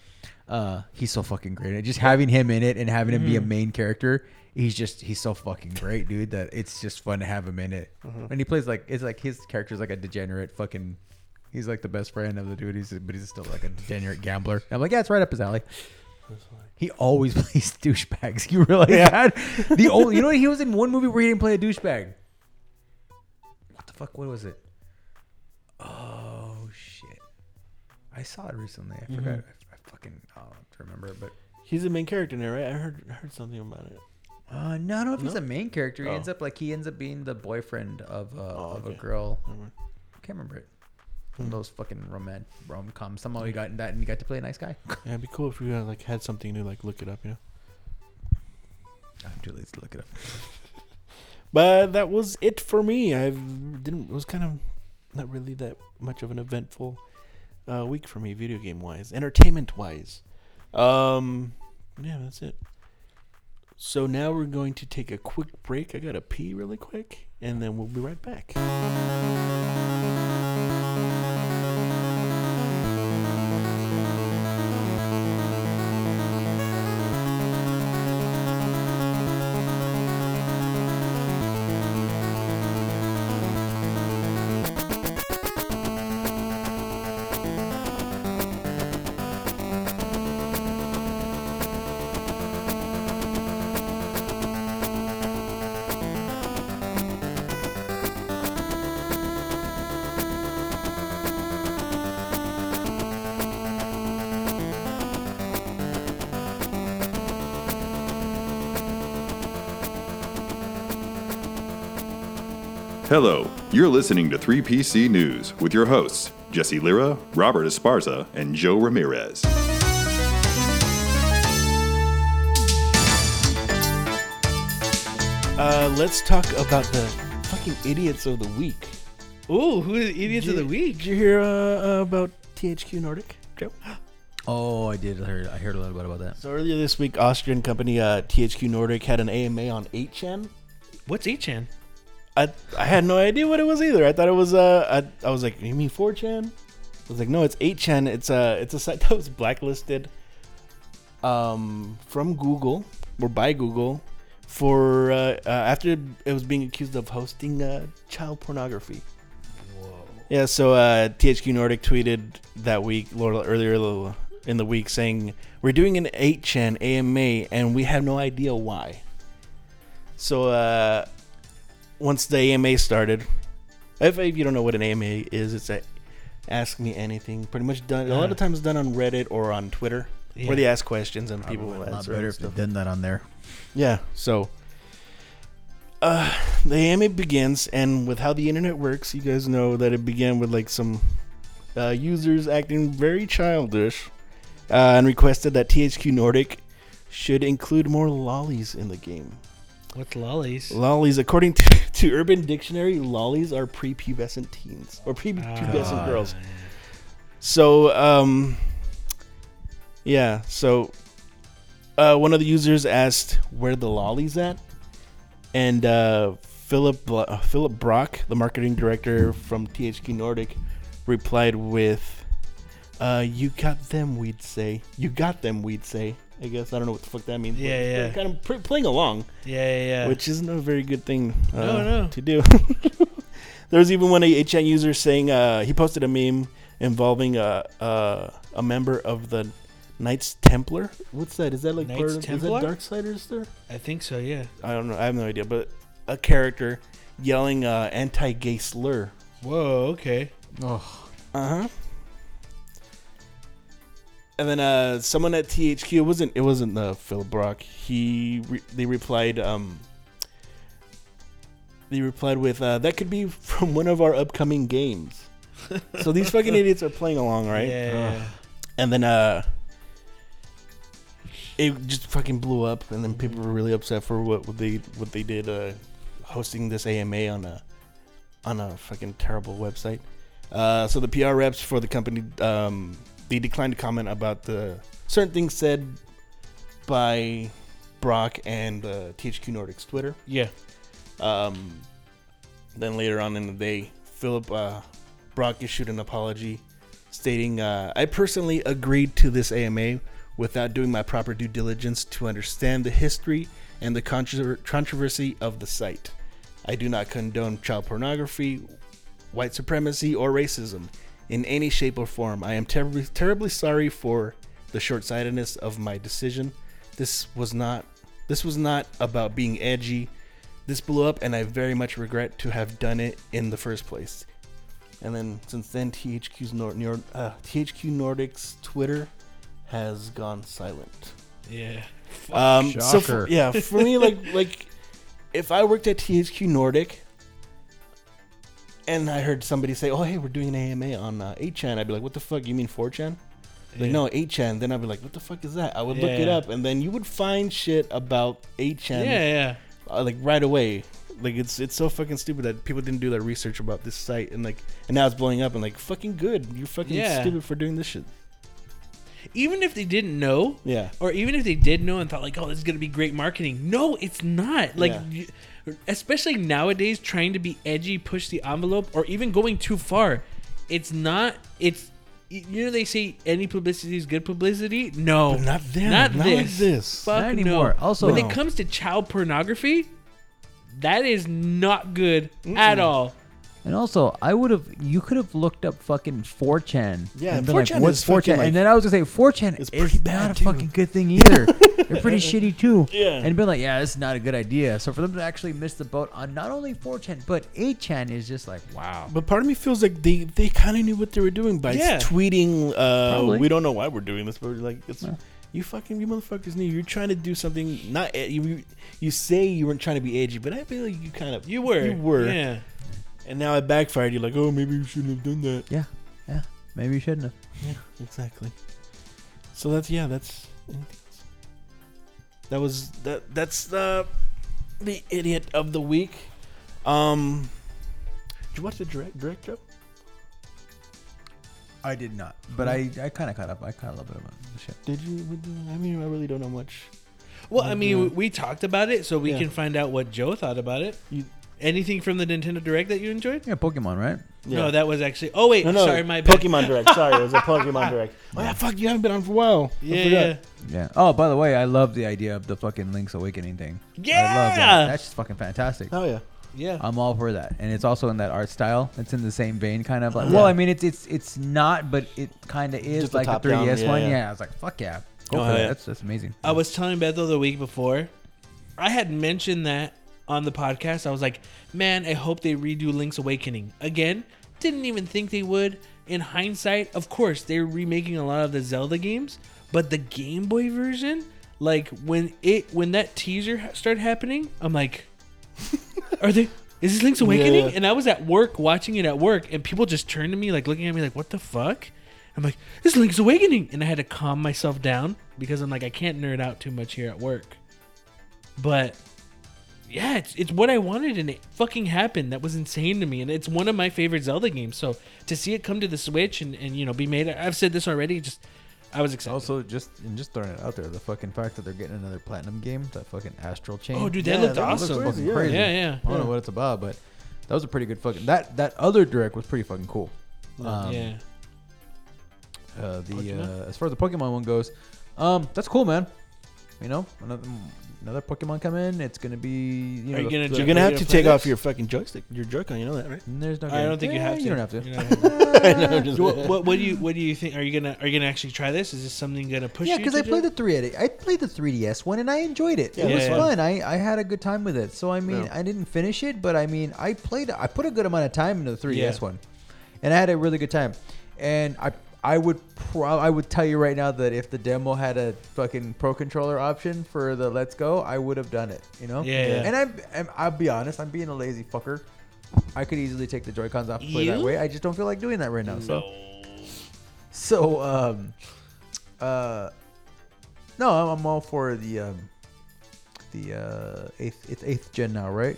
Uh, he's so fucking great. And just having him in it and having him be a Mm-hmm. Mhm. main character, he's just he's so fucking great, dude. That it's just fun to have him in it. Mhm. And he plays like it's like his character's like a degenerate fucking. He's like the best friend of the dude. He's but he's still like a degenerate gambler. And I'm like, yeah, it's right up his alley. He always plays douchebags. You realize Yeah. that? The only, you know, he was in one movie where he didn't play a douchebag. What the fuck? What was it? Oh shit! I saw it recently. I forgot. Mhm. I, I fucking I don't to remember it, but He's the main character in there, right? I heard heard something about it. Uh, no, I don't know if he's a main character. He Oh. ends up like he ends up being the boyfriend of uh, Oh, of a okay. girl. Mind. can't remember it. One Hmm. those fucking roman rom coms. Somehow he got in that and he got to play a nice guy. Yeah, it'd be cool if we uh, like had something to like look it up, you know. I'm too lazy to look it up. But that was it for me. I didn't. It was kind of not really that much of an eventful uh, week for me, video game wise, entertainment wise. Um, yeah, that's it. So now we're going to take a quick break. I gotta pee really quick, and then we'll be right back. Hello, you're listening to 3PC News with your hosts, Jesse Lira, Robert Esparza, and Joe Ramirez. Uh, let's talk about the fucking idiots of the week. Ooh, who are the idiots of the week? Did you hear uh, uh, about THQ Nordic, Joe? Oh, I did. I heard. I heard a lot about, about that. So earlier this week, Austrian company uh, THQ Nordic had an AMA on 8chan. What's 8chan? I I had no idea what it was either. I thought it was uh I, I was like, you mean 4chan? I was like, no, it's 8chan. It's a it's a site that was blacklisted um from Google or by Google for uh, uh, after it was being accused of hosting uh, child pornography. Whoa. Yeah, so uh, THQ Nordic tweeted that week, earlier, in the week saying we're doing an 8chan AMA and we have no idea why. So uh, once the AMA started, if, if you don't know what an AMA is, it's a ask me anything. Pretty much done. A lot of times done on Reddit or on Twitter, Yeah. where they ask questions and people will a lot answer. better if they stuff. done that on there. Yeah. So, uh, the AMA begins, and with how the internet works, you guys know that it began with like some uh, users acting very childish, uh, and requested that THQ Nordic should include more lollies in the game. What's lollies? Lollies, according to, to Urban Dictionary, lollies are prepubescent teens or prepubescent Ah, girls. So, um, yeah. So, uh, one of the users asked where the lollies at, and uh, Philip uh, Philip Brock, the marketing director from THQ Nordic, replied with, uh, "You got them, we'd say. You got them, we'd say. I guess I don't know what the fuck that means. Yeah, they're yeah. Kind of pr- playing along, Yeah, yeah, yeah. which isn't a very good thing. Uh, No, no. To do. there was even one 8chan user saying uh, he posted a meme involving a a, a member of the Knights Templar. What's that? Is that like Knights part of, is that Templar? Darksiders there? I think so. Yeah. I don't know. I have no idea. But a character yelling uh, anti-gay slur. Whoa. Okay. Oh, Uh huh. And then uh, someone at THQ it wasn't it wasn't uh, Phil Brock. He re- they replied um they replied with uh, that could be from one of our upcoming games. so these fucking idiots are playing along, right? Yeah. And then uh it just fucking blew up and then people were really upset for what, what they what they did uh hosting this AMA on a on a fucking terrible website. Uh so the PR reps for the company um they declined to comment about the certain things said by Brock and uh, THQ Nordic's Twitter. Yeah. Um, then later on in the day, Philip uh, Brock issued an apology stating, uh, I personally agreed to this AMA without doing my proper due diligence to understand the history and the contro- controversy of the site. I do not condone child pornography, white supremacy, or racism in any shape or form. I am terribly, terribly sorry for the short-sightedness of my decision. This was not this was not about being edgy. This blew up and I very much regret to have done it in the first place. And then since then THQ's Nord, Nord uh, THQ Nordic's Twitter has gone silent. Yeah. Um, so for, Shocker. yeah, for me, like like if I worked at THQ Nordic and I heard somebody say, "Oh, hey, we're doing an AMA on uh, 8chan," I'd be like, "What the fuck? You mean 4chan?" Like, Yeah. no, 8chan. Then I'd be like, "What the fuck is that?" I would look it up, and then you would find shit about 8chan, Yeah. Yeah. uh, like right away. Like it's it's so fucking stupid that people didn't do their research about this site, and like and now it's blowing up, and like fucking good. You're fucking Yeah. stupid for doing this shit. Even if they didn't know, Yeah. or even if they did know and thought like, "Oh, this is gonna be great marketing," no, it's not. Like, Yeah. You, especially nowadays, trying to be edgy, push the envelope, or even going too far, it's not. It's you know they say any publicity is good publicity. No, But not them. Not Not this. like this. Fuck Not no. Also- when No. it comes to child pornography, that is not good at all. And also, I would have. You could have looked up fucking 4chan. Yeah, and been 4chan like, what's is 4chan? like- and then I was gonna say 4chan It's is pretty bad, not a fucking good thing either. They're pretty shitty too. Yeah. And been like, yeah, this is not a good idea. So for them to actually miss the boat on not only 4chan but 8chan is just like, wow. But part of me feels like they, they kind of knew what they were doing by Yeah. tweeting. Uh, Probably. we don't know why we're doing this, but like, it's, you fucking you motherfuckers knew you're trying to do something. Not e- you. You say you weren't trying to be edgy, but I feel like you kind of You were, You were. yeah. And now it backfired. You're like, oh, maybe you shouldn't have done that. Yeah, yeah. Maybe you shouldn't have. Yeah, exactly. So that's yeah, that's that was that that's the the idiot of the week. Um, did you watch the direct direct Joe? I did not, but I, I kind of caught up. I caught a little bit of the shit. Did you? I mean, I really don't know much. Well, I mean, we, we talked about it, so we Yeah. can find out what Joe thought about it. You, Anything from the Nintendo Direct that you enjoyed? Yeah, Pokemon, right? No, that was actually. Oh wait, no, no. sorry, my bad. Pokemon Direct. Sorry, it was a Pokemon Direct. Oh yeah, fuck, you haven't been on for a while. I Yeah, forgot. yeah. Yeah. Oh, by the way, I love the idea of the fucking Link's Awakening thing. I love Yeah! that. That's just fucking fantastic. Oh yeah. Yeah. I'm all for that, and it's also in that art style. It's in the same vein, kind of like. Yeah. Well, I mean, it's it's it's not, but it kind of is Just the like the top-down, 3ds yeah, one. yeah. Yeah. I was like, fuck yeah, go Oh, for that. That's that's amazing. I was telling Bethel the week before. I had mentioned that on the podcast. I was like, man, I hope they redo Link's Awakening. Again, didn't even think they would. In hindsight, of course, they're remaking a lot of the Zelda games, but the Game Boy version, like when it when that teaser started happening, I'm like, are they is this Link's Awakening? Yeah. And I was at work watching it at work, and people just turned to me like looking at me like, what the fuck? I'm like, this Link's Awakening, and I had to calm myself down because I'm like, I can't nerd out too much here at work. But yeah, it's it's what I wanted, and it fucking happened. That was insane to me, and it's one of my favorite Zelda games. So to see it come to the Switch and, and you know be made, I've said this already. Just I was excited. Also, just and just throwing it out there, the fucking fact that they're getting another platinum game, that fucking Astral Chain. oh, dude, that Yeah, looked that looks crazy, yeah. crazy. Yeah, yeah. I don't know what it's about, but that was a pretty good fucking. That that other direct was pretty fucking cool. Um, yeah. Uh, the uh, as far as the Pokemon one goes, um, that's cool, man. You know, another another Pokemon come in. It's gonna be. You know, Are you gonna the, You're gonna have to take off your fucking joystick, your Joy-Con. You know that, right? Mm, there's no. I don't think you have to. You don't have to. You don't have to. I what, what, what do you what do you think? Are you gonna are you gonna actually try this? Is this something gonna push Yeah, because I played the three. I played the 3DS one and I enjoyed it. Yeah, it it was was fun. I, I had a good time with it. So I mean, Yeah. I didn't finish it, but I mean, I played. I put a good amount of time into the 3DS Yeah. one, and I had a really good time. And I I would pro- I would tell you right now that if the demo had a fucking pro controller option for the Let's Go, I would have done it. You know. Yeah, yeah. And I'm, I'm I'll be honest. I'm being a lazy fucker. I could easily take the Joy Cons off and play that way. I just don't feel like doing that right now. So. So, um, uh, no, I'm, I'm all for the um, the uh, eighth it's eighth gen now, right?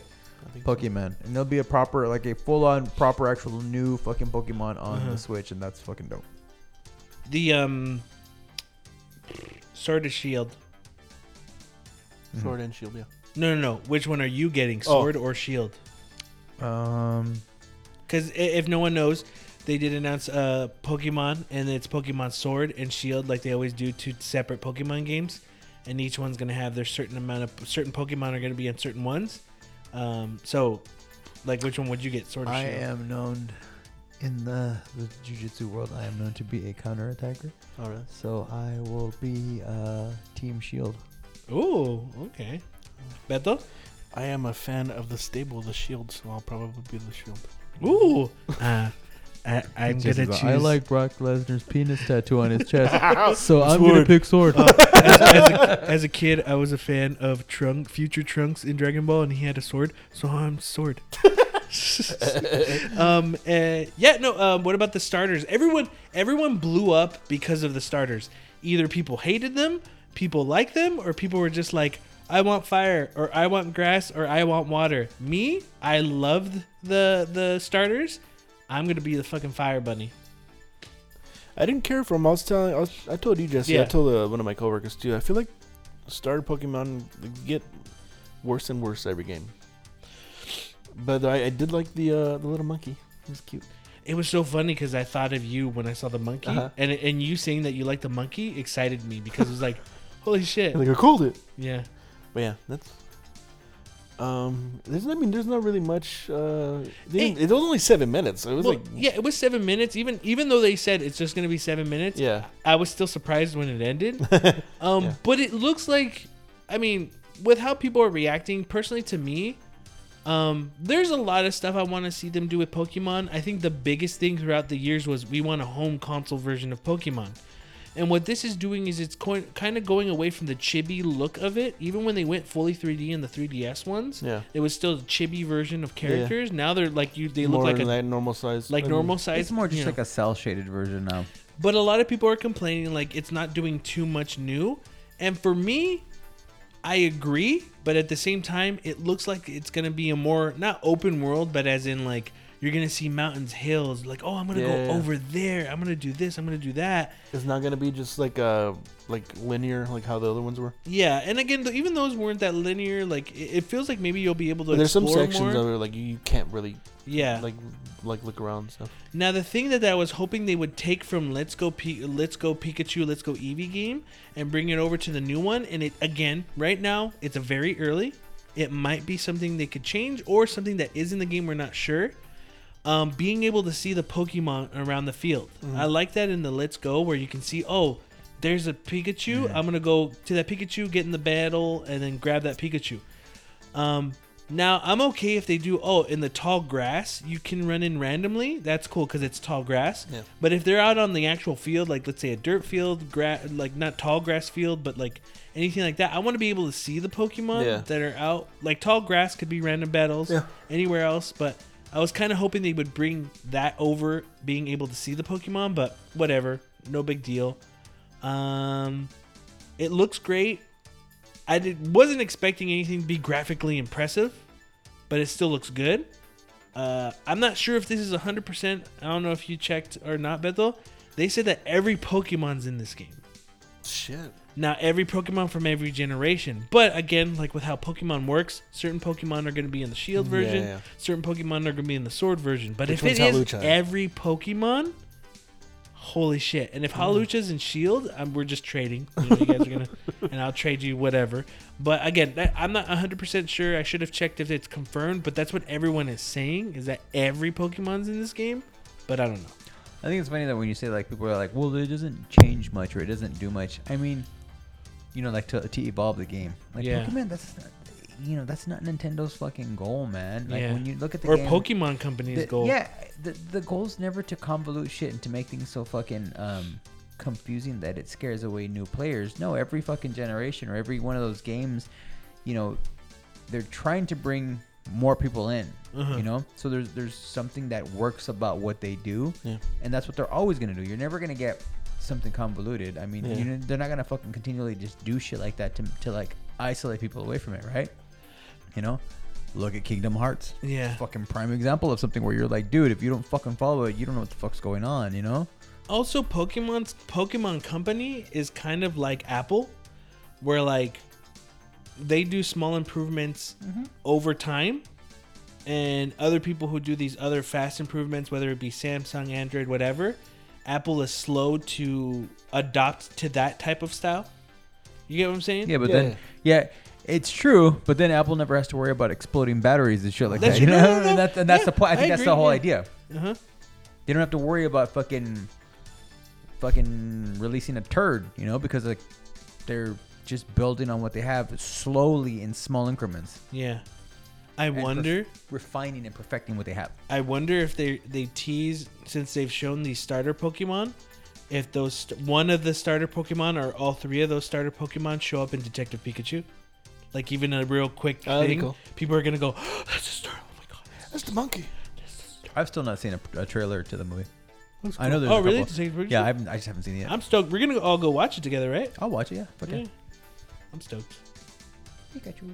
Pokemon, and there'll be a proper like a full on proper actual new fucking Pokemon on Uh-huh. the Switch, and that's fucking dope. The um Sword of Shield. Sword and Shield, yeah. No, no, no. Which one are you getting, Oh. Sword or Shield? Um, Because if no one knows, they did announce uh, Pokemon, and it's Pokemon Sword and Shield, like they always do, two separate Pokemon games, and each one's gonna have their certain amount of certain Pokemon are gonna be on certain ones. Um, so, like, which one would you get, Sword or I Shield? am known in the the Jujutsu world. I am known to be a counter attacker, All right. so I will be uh, Team Shield. Ooh, okay. Beto? I am a fan of the stable, the Shield, so I'll probably be the Shield. Ooh. Uh, I, I'm gonna about- choose. I like Brock Lesnar's penis tattoo on his chest, so I'm Sword. gonna pick sword. as, as, a, as a kid, I was a fan of Trunk, Future Trunks in Dragon Ball, and he had a sword, so I'm sword. um, uh, yeah, no. Um, what about the starters? Everyone, everyone blew up because of the starters. Either people hated them, people liked them, or people were just like, "I want fire," or "I want grass," or "I want water." Me, I loved the the starters. I'm gonna be the fucking fire bunny. I didn't care for them. I was telling, I, was, I told you, Jesse. I told uh, one of my coworkers too. I feel like starter Pokemon get worse and worse every game. But I, I did like the uh, the little monkey. It was cute. It was so funny because I thought of you when I saw the monkey, Uh-huh. and and you saying that you like the monkey excited me because it was like, holy shit, Like I called it. yeah. But yeah, that's. Um, there's I mean, there's not really much. Uh, they didn't- it was only seven minutes. So it was Well, like yeah, it was seven minutes. Even even though they said it's just gonna be seven minutes, yeah. I was still surprised when it ended. um, Yeah. but it looks like, I mean, with how people are reacting, personally to me, um, there's a lot of stuff I want to see them do with Pokemon. I think the biggest thing throughout the years was we want a home console version of Pokemon. And what this is doing is it's going, kind of going away from the chibi look of it. Even when they went fully 3D in the 3DS ones, Yeah. it was still a chibi version of characters. Now they're like you, they look like a like normal size. like I mean, normal size. It's more just you know. like a cell shaded version now. But a lot of people are complaining like it's not doing too much new. And for me, I agree, but at the same time, it looks like it's gonna be a more not open world, but as in like you're gonna see mountains, hills, like oh I'm gonna Yeah. go over there, I'm gonna do this, I'm gonna do that. It's not gonna be just like uh like linear like how the other ones were. Yeah, and again, th- even those weren't that linear. Like it, it feels like maybe you'll be able to. But there's some sections more. of it like you can't really yeah. like like look around stuff. Now the thing that I was hoping they would take from Let's Go P- Let's Go Pikachu, Let's Go Eevee game and bring it over to the new one, and it again right now it's a very early. it might be something they could change or something that is in the game. We're not sure. Um, being able to see the Pokemon around the field, I like that in the Let's Go where you can see, oh, there's a Pikachu. I'm gonna go to that Pikachu, get in the battle, and then grab that Pikachu. Um, now I'm okay if they do. Oh, in the tall grass, you can run in randomly. That's cool because it's tall grass. Yeah. But if they're out on the actual field, like let's say a dirt field, gra- like not tall grass field, but like anything like that, I want to be able to see the Pokemon Yeah. that are out. Like tall grass could be random battles Yeah. anywhere else, but I was kind of hoping they would bring that over, being able to see the Pokemon. But whatever, no big deal. Um, it looks great. I did, wasn't expecting anything to be graphically impressive, but it still looks good. Uh, I'm not sure if this is 100%. I don't know if you checked or not, Bethel. They said that every Pokemon's in this game. Shit. Now, every Pokemon from every generation. But again, like with how Pokemon works, certain Pokemon are going to be in the Shield version, yeah. certain Pokemon are going to be in the Sword version. But Which if it one's is every Pokemon, holy shit. And if Mm. Hawlucha's in Shield, um, we're just trading. You, know, you guys are going to, and I'll trade you whatever. But again, that, I'm not 100% sure. I should have checked if it's confirmed, but that's what everyone is saying, is that every Pokemon's in this game. But I don't know. I think it's funny that when you say like people are like, well, it doesn't change much or it doesn't do much. I mean, you know, like to, to evolve the game. Like Yeah. Pokemon, that's not, you know, that's not Nintendo's fucking goal, man. Like yeah. when you look at the or game, Pokemon Company's the- goal. Yeah, the the goal's never to convolute shit and to make things so fucking um confusing that it scares away new players. No, every fucking generation or every one of those games, you know, they're trying to bring more people in. Uh-huh. You know, so there's there's something that works about what they do, Yeah. and that's what they're always gonna do. You're never gonna get something convoluted. I mean, Yeah. you know, they're not gonna fucking continually just do shit like that to to like isolate people away from it, right? You know, look at Kingdom Hearts Yeah. fucking prime example of something where you're like, dude, if you don't fucking follow it, you don't know what the fuck's going on, you know? also pokemon's pokemon company is kind of like apple where like they do small improvements mm-hmm. over time and other people who do these other fast improvements whether it be samsung android whatever apple is slow to adopt to that type of style you get what i'm saying Yeah, but Yeah. then, yeah, it's true, but then Apple never has to worry about exploding batteries and shit like That's that. You true. know, No, no, no. and that's, and that's Yeah, the point. I think I that's agree, the whole yeah. idea. uh-huh They don't have to worry about fucking, fucking releasing a turd, you know, because like they're just building on what they have slowly in small increments, yeah i And perf- wonder refining and perfecting what they have. I wonder if they they tease since they've shown these starter Pokemon, if those st- one of the starter Pokemon or all three of those starter Pokemon show up in Detective Pikachu, like even a real quick Oh, that'd be thing, cool. people are gonna go, "That's a starter! Oh my god!" That's the monkey. I've still not seen a, a trailer to the movie. That's I know there's oh a really? couple- Yeah, I, haven't, I just haven't seen it yet. I'm stoked. We're gonna all go watch it together, right? I'll watch it. Yeah. Okay. Yeah. I'm stoked. Pikachu.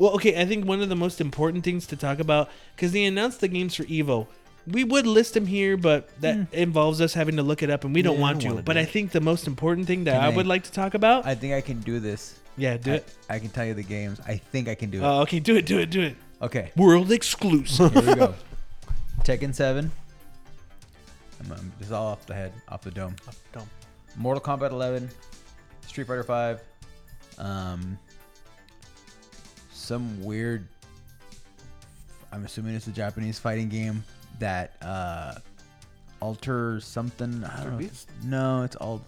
Well, okay, I think one of the most important things to talk about because they announced the games for Evo. We would list them here, but that Hmm. involves us having to look it up, and we don't Yeah, want don't to. But do I think the most important thing that I, I- would like to talk about, I think I can do this. yeah, do I, it. I can tell you the games. I think I can do it. Oh, okay, do it, do it, do it. okay, World exclusive. here we go. Tekken 7. I'm, this is all off the head, off the dome. Dome. Mortal Kombat 11. Street Fighter 5. Um, some weird. I'm assuming it's a Japanese fighting game that uh, alters something. I don't know. Beast? No, it's all.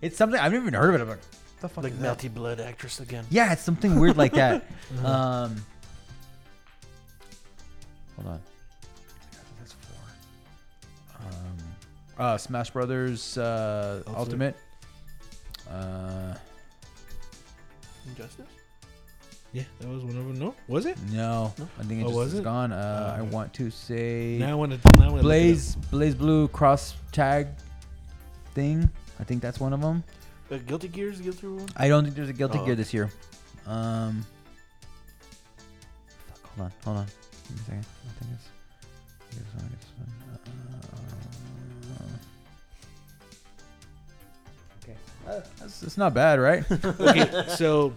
It's something I've never even heard of it. Like, what the fuck Like is that? melty blood actress again. Yeah, it's something weird like that. um, hold on. That's four. Um, uh, Smash Brothers uh, Ultimate. Ultimate. Uh, Injustice. Yeah, that was one of them. No, was it? no, I think it Oh, just was is it? gone. Uh, I Oh. want to say Now I want to. Now I want. Blaze BlazBlue cross tag thing. I think that's one of them. Uh, Guilty Gears, Guilty one. I don't think there's a Guilty Oh. Gear this year. Um, fuck, hold on, hold on. Give me a second. I think it's. here's one, here's one. Uh, okay, uh, that's, it's not bad, right? okay, so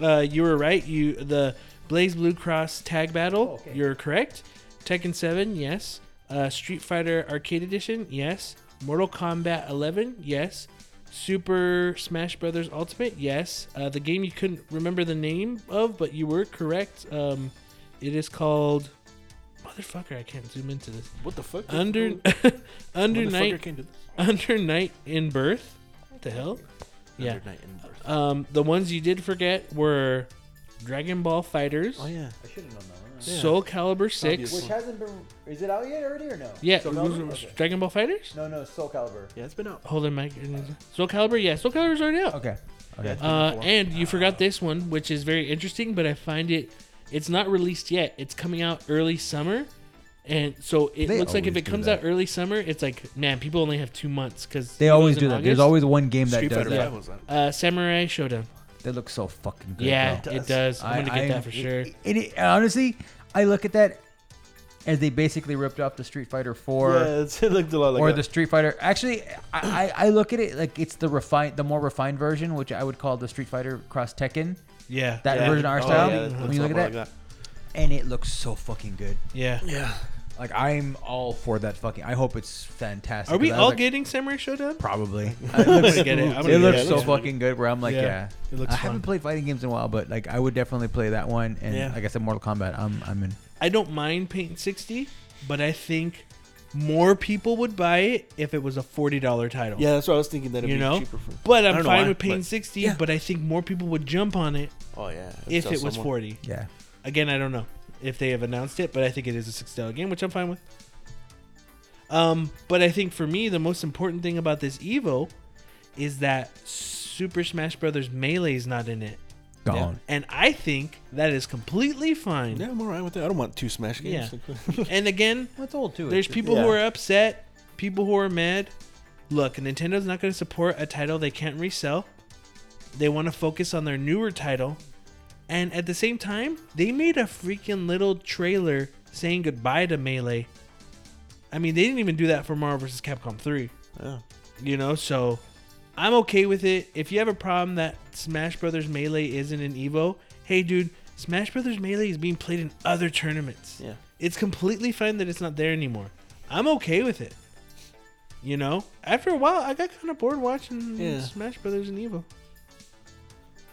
uh, you were right. You the BlazBlue Cross tag battle. Oh, okay. You're correct. Tekken Seven, yes. Uh, Street Fighter Arcade Edition, yes. Mortal Kombat 11, yes. Super Smash Brothers Ultimate, yes. Uh, the game you couldn't remember the name of, but you were correct. Um, it is called. Motherfucker, I can't zoom into this. What the fuck? Under Under Night can't do this. Under Night in Birth. What the hell? Yeah. Night in Birth. Um, the ones you did forget were Dragon Ball FighterZ, Oh yeah. I should have known that one. Yeah. Soul Calibur Six. Which hasn't been. Is it out yet already or no? Yeah, Soul it was- Calibur? was Okay. Dragon Ball FighterZ. No, no, Soul Calibur. Yeah, it's been out. Hold on, Mike. Soul Calibur, yeah, Soul Calibur's already out. Okay. Okay. Yeah. Uh, and you forgot this one, which is very interesting, but I find it it's not released yet. It's coming out early summer, and so it They looks like if always it do comes that. out early summer, it's like man, people only have two months because They always do that. There's always one game that Street does Fighter that. Five was out. uh, Samurai Shodown. They look so fucking good. yeah, bro. it does. I'm gonna get I- that for I- sure. it- it- honestly, I look at that as they basically ripped off the Street Fighter 4 yeah, it's, it looked a lot like or a- the Street Fighter. Actually, I, I, I look at it like it's the refined, the more refined version, which I would call the Street Fighter Cross Tekken. yeah, That Yeah. version art Oh, style. yeah, it when looks you a look lot at that, like and it looks so fucking good. yeah. Yeah. Like I'm all for that fucking. I hope it's fantastic. Are we 'cause I was all like, getting Samurai Shodown? Probably. I'm gonna get it. I'm gonna it get looks so fucking good. Where I'm like, Yeah, yeah, it looks I fun. haven't played fighting games in a while, but like I would definitely play that one. And Yeah. like I said, Mortal Kombat. I'm I'm in. I don't mind paying sixty, but I think more people would buy it if it was a forty dollar title. Yeah, that's what I was thinking. That it'd You be know? cheaper for. But I I'm don't know fine why, with paying but- 60, Yeah. but I think more people would jump on it Oh yeah. if Tell it was 40. Yeah. Again, I don't know if they have announced it, but I think it is a six dollar game, which I'm fine with. Um, but I think for me, the most important thing about this Evo is that Super Smash Brothers Melee is not in it. Gone. And I think that is completely fine. Yeah, I'm alright with that. I don't want two Smash games. Yeah. And again, That's old too. there's people who are upset, people who are mad. Look, Nintendo's not going to support a title they can't resell. They want to focus on their newer title. And at the same time, they made a freaking little trailer saying goodbye to Melee. I mean, they didn't even do that for Marvel vs. Capcom 3. yeah. You know, so I'm okay with it. If you have a problem that Smash Brothers Melee isn't in Evo, hey dude, Smash Brothers Melee is being played in other tournaments. Yeah. It's completely fine that it's not there anymore. I'm okay with it. You know, after a while, I got kind of bored watching Yeah. Smash Brothers in Evo.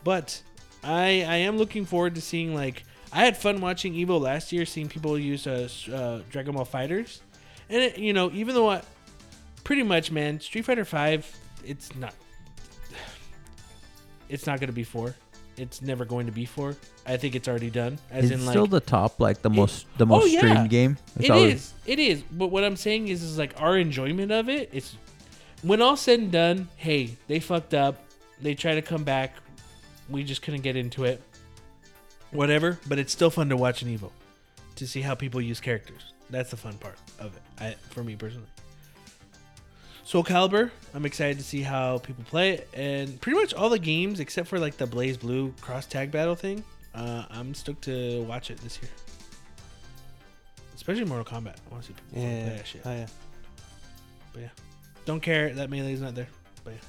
But I I am looking forward to seeing like I had fun watching Evo last year, seeing people use uh, uh Dragon Ball FighterZ, and it, you know even though I pretty much man Street Fighter Five, it's not it's not gonna be four. It's never going to be four. I think it's already done. As Is in like still the top, like the It- most, the Oh, most yeah. streamed game? It's It always- is. It is. But what I'm saying is, is like our enjoyment of it. It's when all said and done. Hey, they fucked up. They try to come back. We just couldn't get into it. Whatever. But it's still fun to watch an Evo, to see how people use characters. That's the fun part of it. I, for me personally. Soul Calibur, I'm excited to see how people play it, and pretty much all the games except for like the BlazBlue cross tag battle thing. Uh, I'm stoked to watch it this year especially Mortal Kombat. I want to see people Yeah. play that shit. Oh, yeah. But yeah, don't care that melee's not there. But yeah,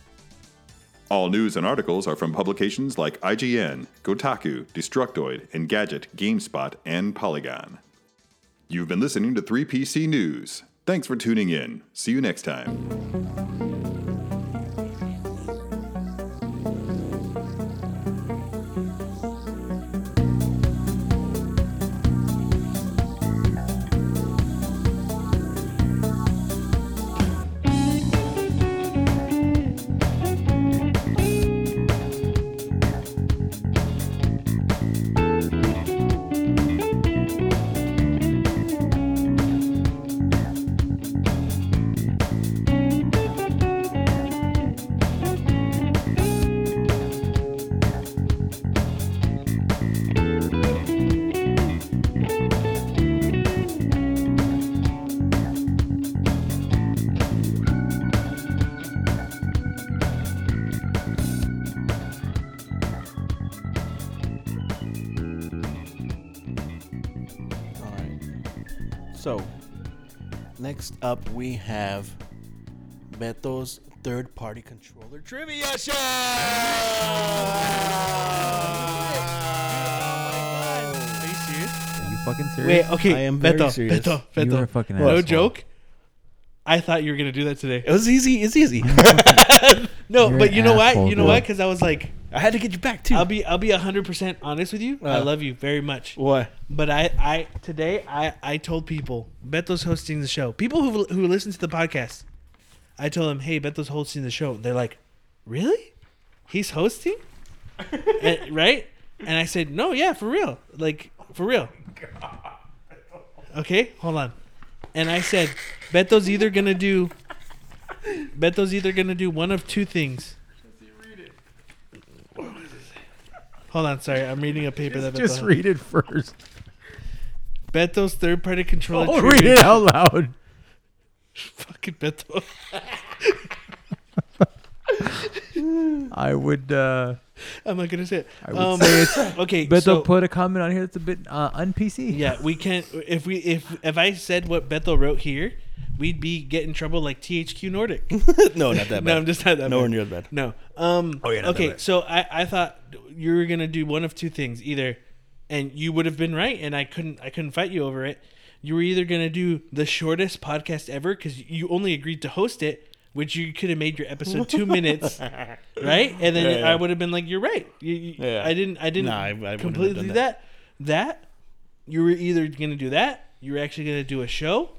All news and articles are from publications like IGN, Kotaku, Destructoid, Engadget, GameSpot, and Polygon. You've been listening to 3PC News. Thanks for tuning in. See you next time. We have Beto's third party controller trivia show. are you serious? Are you fucking serious? Wait, okay. I am very Beto, serious. Beto, You Beto. are a fucking no joke. I thought you were gonna do that today. It was easy. It's easy. No, You're but you know what? You know dude. why? Because I was like, I had to get you back too. I'll be I'll be hundred percent honest with you. I Uh. love you very much. what? But I, I today I, I told people Beto's hosting the show. People who who listen to the podcast, I told them, hey, Beto's hosting the show. They're like, really? He's hosting, And- right? And I said, no, yeah, for real, like for real. Okay, hold on. And I said, Beto's either gonna do, Beto's either gonna do one of two things. Hold on, sorry, I'm reading a paper that Beto Just has. read it first. Beto's third party controller. Oh, read it out loud. Fucking Beto. I would. uh I'm not gonna say it. I would Um, say it's. okay, Beto so put a comment on here that's a bit uh, PC. yeah, we can't. If we if if I said what Beto wrote here, we'd be getting trouble like THQ Nordic. no, not that bad. no, I'm just not that. nowhere bad. near that bad. No. Um. Oh, yeah, okay, so I I thought you were gonna do one of two things, either, and you would have been right, and I couldn't I couldn't fight you over it. You were either gonna do the shortest podcast ever because you only agreed to host it, which you could have made your episode two minutes, right? And then Yeah, yeah. I would have been like, "You're right." You, you, Yeah. I didn't. I didn't Nah, I- I wouldn't have completely done do that. that. That you were either gonna do that, you were actually gonna do a show,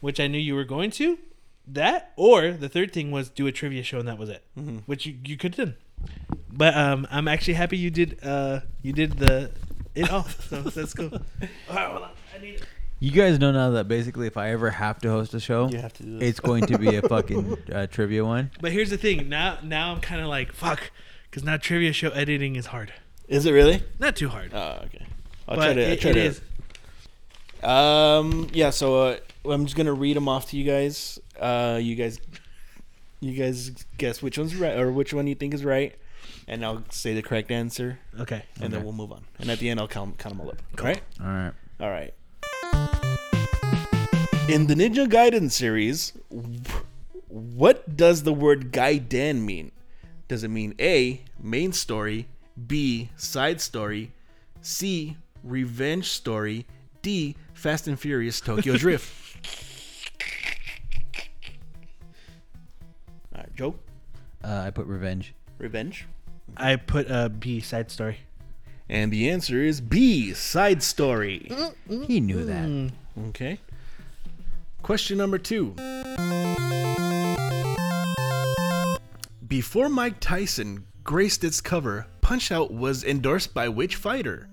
which I knew you were going to. That or the third thing was do a trivia show and that was it, Mm-hmm. which you, you could have done. But um, I'm actually happy you did. Uh, you did the it all. so that's cool. All right, hold on. I need. You guys know now that basically, if I ever have to host a show, You have to do this. it's going to be a fucking uh, trivia one. But here's the thing. Now, now I'm kind of like fuck, because now trivia show editing is hard. Is it really? Not too hard, Oh, okay. I'll but try to. I'll it, try it to. is. Um. Yeah. So uh, I'm just gonna read them off to you guys. Uh, you guys, you guys guess which one's right or which one you think is right, and I'll say the correct answer, Okay. and then Okay. we'll move on. And at the end, I'll count count them all up. All right. All right. All right. In the Ninja Gaiden series, what does the word Gaiden mean? Does it mean A, main story, B, side story, C, revenge story, D, Fast and Furious Tokyo Drift? All right, Joe, Uh, I put revenge. revenge. I put a B side story. And the answer is B, side story. He knew that. Mm. Okay. Question number two. Before Mike Tyson graced its cover, Punch Out was endorsed by which fighter?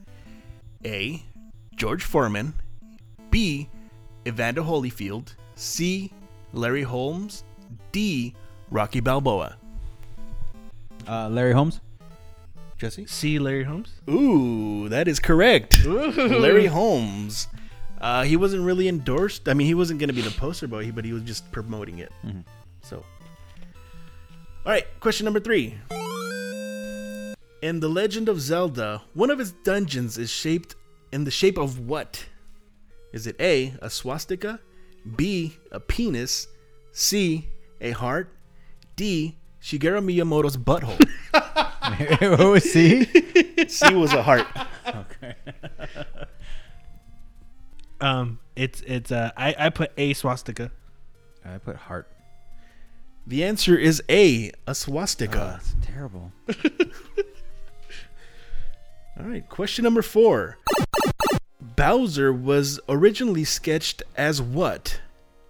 A. George Foreman. B. Evander Holyfield. C. Larry Holmes. D. Rocky Balboa. Uh, Larry Holmes. Jesse? C Larry Holmes. Ooh, that is correct. Larry Holmes. Uh, he wasn't really endorsed. I mean, he wasn't going to be the poster boy, but he was just promoting it. So, all right. Question number three. In the Legend of Zelda, one of its dungeons is shaped in the shape of what? Is it A, a swastika, B, a penis, C, a heart, D, Shigeru Miyamoto's butthole? oh, see? C was a heart. Um, it's it's uh, I I put A swastika. I put heart. The answer is A, a Oh, swastika. that's terrible. All right, question number four. Bowser was originally sketched as what?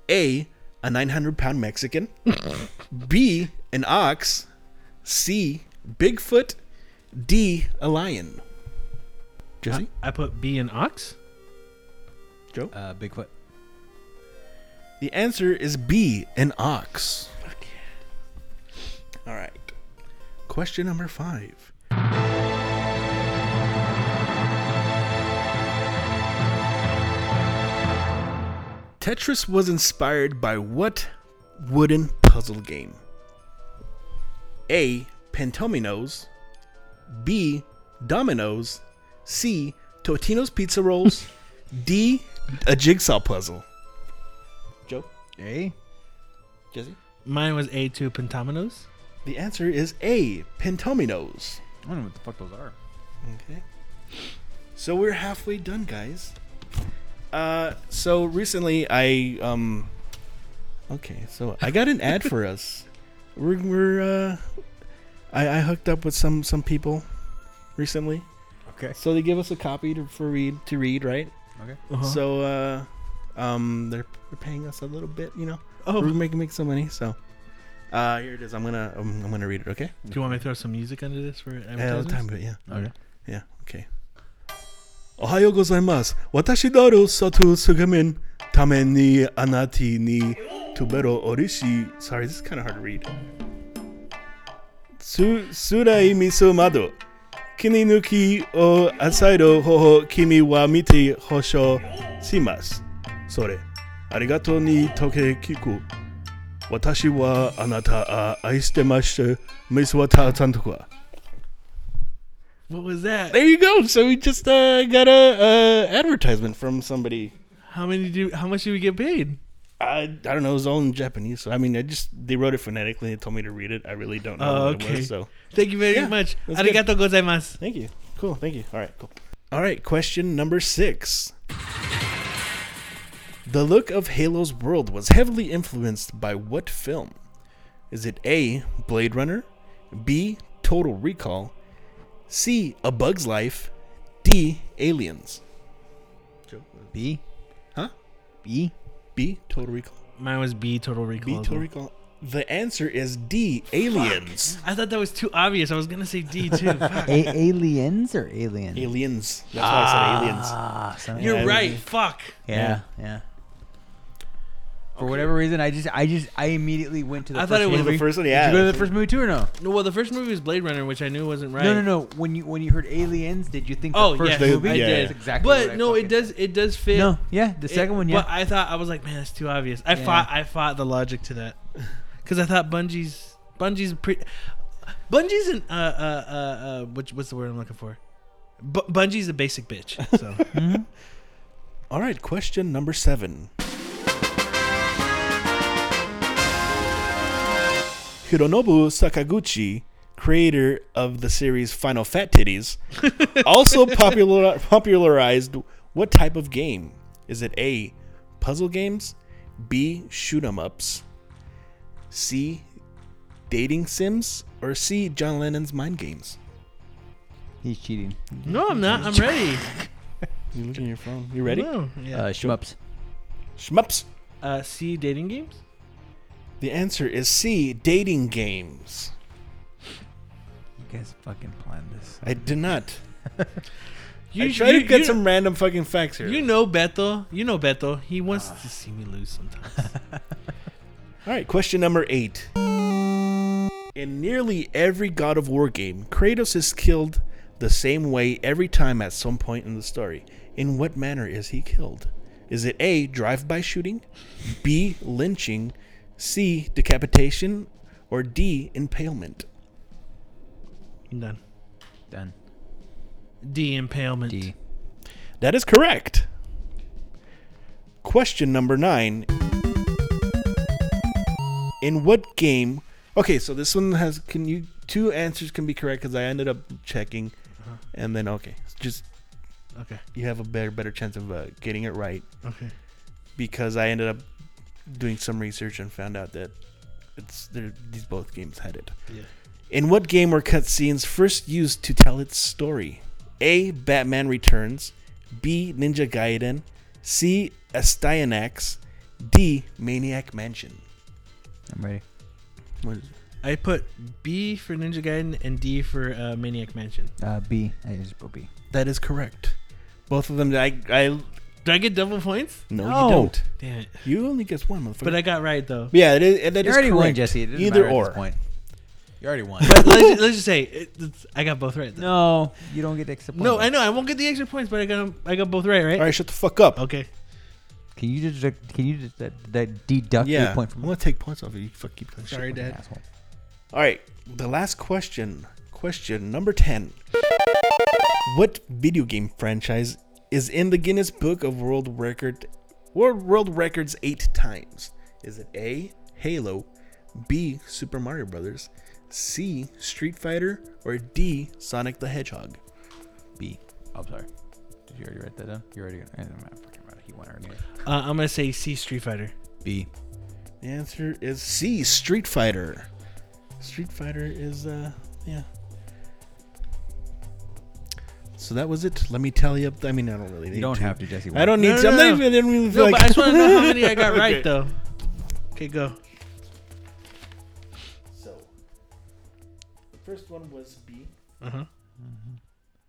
A, a 900 pound Mexican. B, an ox. C, Bigfoot. D, a lion. Jesse? I put B an ox. Joe? Uh, Bigfoot. The answer is B, an ox. All right. Question number five. Tetris was inspired by what wooden puzzle game? A. Pentominos. B. Dominoes. C. Totino's Pizza Rolls. D. A jigsaw puzzle. Joe? A? Jesse? Mine was A two pentominos. The answer is A. Pentominos. I don't know what the fuck those are. Okay. So we're halfway done, guys. Uh, so recently I um Okay, so I got an ad for us. We're we're uh, I I hooked up with some some people recently, Okay. so they give us a copy to for read to read, right? Okay. Uh-huh. So uh, um, they're they're paying us a little bit, you know. oh, We're making make some money, so. Uh, here it is. I'm gonna I'm, I'm gonna read it. Okay. do you want me to throw some music under this for Uh, time advertisements? bit, yeah. Okay. Yeah, okay. おはようございます。私なる里すがめんためにあなたにとべろおりし。Sorry, this is kind of hard to read. す、すらいみそ窓。切り抜きを浅いの方君は見て保証します。 Kininuki o hoho kimi wa hosho. Sore, arigato ni toke kiku. Watashi wa anata a miswata tantukwa. What was that? There you go. So we just uh, got a uh, advertisement from somebody. How many do? How much do we get paid? I I don't know. It was all in Japanese. So I mean, I just they wrote it phonetically. They told me to read it. I really don't know Oh, what okay. it was. So Thank you very Yeah, much. that's good. Arigato gozaimasu. thank you. Cool. Thank you. All right. Cool. All right. Question number six. The look of Halo's world was heavily influenced by what film? Is it A. Blade Runner, B. Total Recall, C. A Bug's Life, D. Aliens? B. Huh? B. B. Total Recall. Mine was B. Total Recall. B. Total well. Recall. The answer is D. Aliens. I thought that was too obvious. I was gonna say D too. Fuck. A- aliens or alien? Aliens. That's why I said aliens. Ah, son You're Yeah, right. we- Fuck. Yeah, yeah. For whatever reason, I just, I just, I immediately went to the. I first thought it was the first one, Did yeah. you go to the first movie too or no? No, well, the first movie was Blade Runner, which I knew wasn't right. No, no, no. When you when you heard aliens, did you think the Oh, first yes, movie? I Yeah. did. That's exactly. but no, it does. It does fit. No, yeah, the It- second one, yeah. But I thought I was like, man, that's too obvious. I Yeah. fought. I fought the logic to that because I thought Bungie's Bungie's pretty. Bungie's an uh uh uh uh. Which what's the word I'm looking for? Bu- Bungie's a basic bitch. So Mhm. All right. Question number seven. Hironobu Sakaguchi, creator of the series Final Fat Titties, also popular, popularized what type of game? Is it A. Puzzle games, B. Shoot 'em ups, C. Dating sims, or C. John Lennon's mind games? He's cheating. no, I'm not. I'm ready. You look at your phone. You ready? No, yeah. Uh, shmups. Shmups. Uh, C dating games. The answer is C. Dating games. You guys fucking planned this. I did not. You I try to get you- some random fucking facts here. You know Beto. You know Beto. He wants ah. to see me lose sometimes. All right, question number eight. In nearly every God of War game, Kratos is killed the same way every time at some point in the story. In what manner is he killed? Is it A, drive by shooting, B, lynching, C, decapitation, or D, impalement? I'm done. Done. D impalement. D. That is correct. Question number nine. In what game? Okay, so this one has can you two answers can be correct because I ended up checking, and then okay, just Okay. you have a better better chance of uh, getting it right Okay. because I ended up doing some research and found out that it's these both games had it. Yeah. In what game were cutscenes first used to tell its story? A. Batman Returns. B. Ninja Gaiden. C. Astyanax. D. Maniac Mansion. I'm ready. What is it? I put B for Ninja Gaiden and D for uh, Maniac Mansion. Uh, B. I just put B. That is correct. Both of them. I. I Do I get double points? no, No. you don't. Damn it. You only get one, motherfucker. But I got right though. yeah, it is, that You is already won. Jesse. It doesn't Either matter or. At this point. You already won. But let's, just, let's just say it, it's, I got both right. Though. no, you don't get the extra points. No, I know I won't get the extra points, but I got 'em- I got both right, right? All right, shut the fuck up. Okay. Can you just can you just that, that deduct Yeah, your point from I'm gonna take points off of you. Fuck keep that shit. Sorry, Dad. asshole. All right, the last question. Question number 10. What video game franchise is in the Guinness Book of World Record World World Records 8 times? Is it A, Halo, B, Super Mario Brothers, C, Street Fighter, or D, Sonic the Hedgehog? B. Oh, sorry. Did you already write that down? You already. I don't know. Fucking right. He won already. Uh, I'm gonna say C Street Fighter. B. The answer is C. Street Fighter. Street Fighter is uh yeah. So that was it. Let me tell you. I mean, I don't really. Need You don't to. have to, Jesse. I don't need No, to. no, I'm no. not even. I didn't really feel No, like. but I just want to know how many I got Okay. right though. Okay, go. So, the first one was B. Uh huh.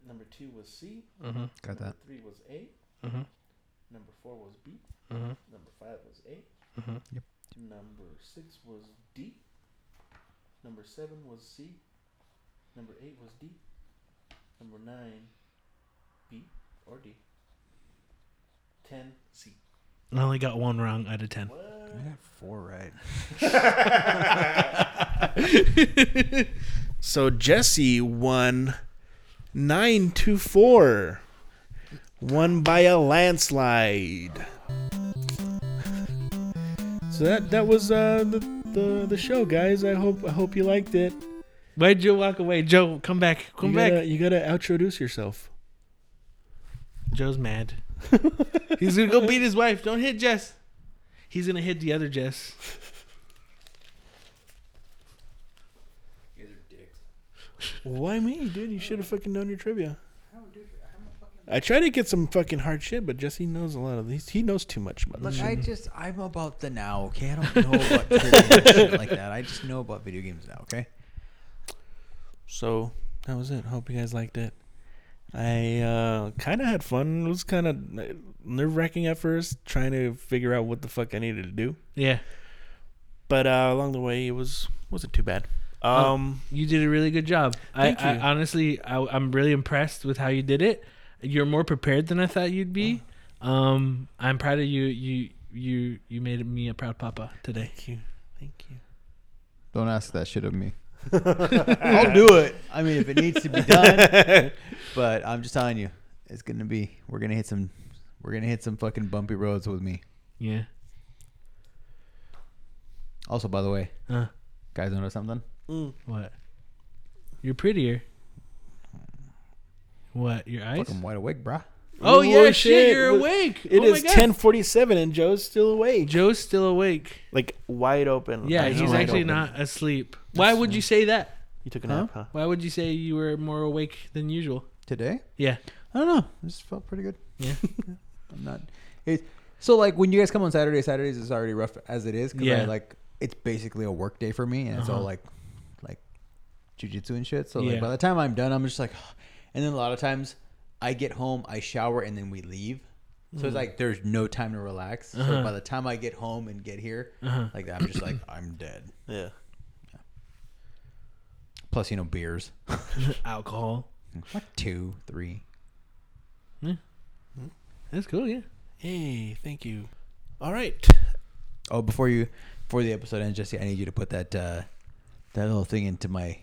Number two was C. Uh huh. Got Number that. three was A. Uh huh. Number four was B. Uh huh. Number five was A. Uh huh. Yep. Number six was D. Number seven was C. Number eight was D. Number nine, B or D. Ten, C. I only got one wrong out of ten. I got four right. So Jesse won nine to four. Won by a landslide. So that that was uh, the, the the show, guys. I hope I hope you liked it. Why'd Joe walk away? Joe, come back. Come you back. Gotta, you gotta introduce yourself. Joe's mad. He's gonna go beat his wife. Don't hit Jess. He's gonna hit the other Jess. Why me, dude? You should have fucking known your trivia. I try to get some fucking hard shit, but Jesse knows a lot of these. He knows too much about Look, this I just I'm about the now. Okay, I don't know about trivia and shit like that. I just know about video games now. Okay. So that was it. Hope you guys liked it. I uh, kind of had fun. It was kind of nerve wracking at first, trying to figure out what the fuck I needed to do. Yeah, But uh, along the way, it was wasn't too bad. Oh. Um, you did a really good job. Thank I, you. I honestly, I, I'm really impressed with how you did it. You're more prepared than I thought you'd be. Um, I'm proud of you. You, you, you made me a proud papa today. thank you, thank you. Don't ask that shit of me. I'll do it. I mean, if it needs to be done. But I'm just telling you, it's gonna be. We're gonna hit some. We're gonna hit some fucking bumpy roads with me. Yeah. Also, by the way, Uh, guys, notice something? Mm. what? You're prettier. What? Your eyes? Fucking wide awake, bruh. Oh, Oh, yeah, shit, shit. you're What- awake. It oh is ten forty seven, and Joe's still awake, Joe's still awake. like wide open. Yeah, he's actually open. not asleep. Why would you say that? You took a Huh? nap, huh? Why would you say you were more awake than usual? Today? Yeah. I don't know. This felt pretty good. Yeah. I'm not. It, so like when you guys come on Saturday, Saturdays is already rough as it is. Cause Yeah. I, like it's basically a work day for me, and it's all Uh-huh. like, like, jujitsu and shit. So Yeah. like by the time I'm done, I'm just like, and then a lot of times I get home, I shower, and then we leave. So it's like there's no time to relax. So Mm. Uh-huh. by the time I get home and get here, Uh-huh. like I'm just like I'm dead. Yeah. Plus, you know, beers. Alcohol. Like two, three. That's cool, yeah. Hey, thank you. All right. Oh, before you, before the episode ends, Jesse, I need you to put that uh, that little thing into my,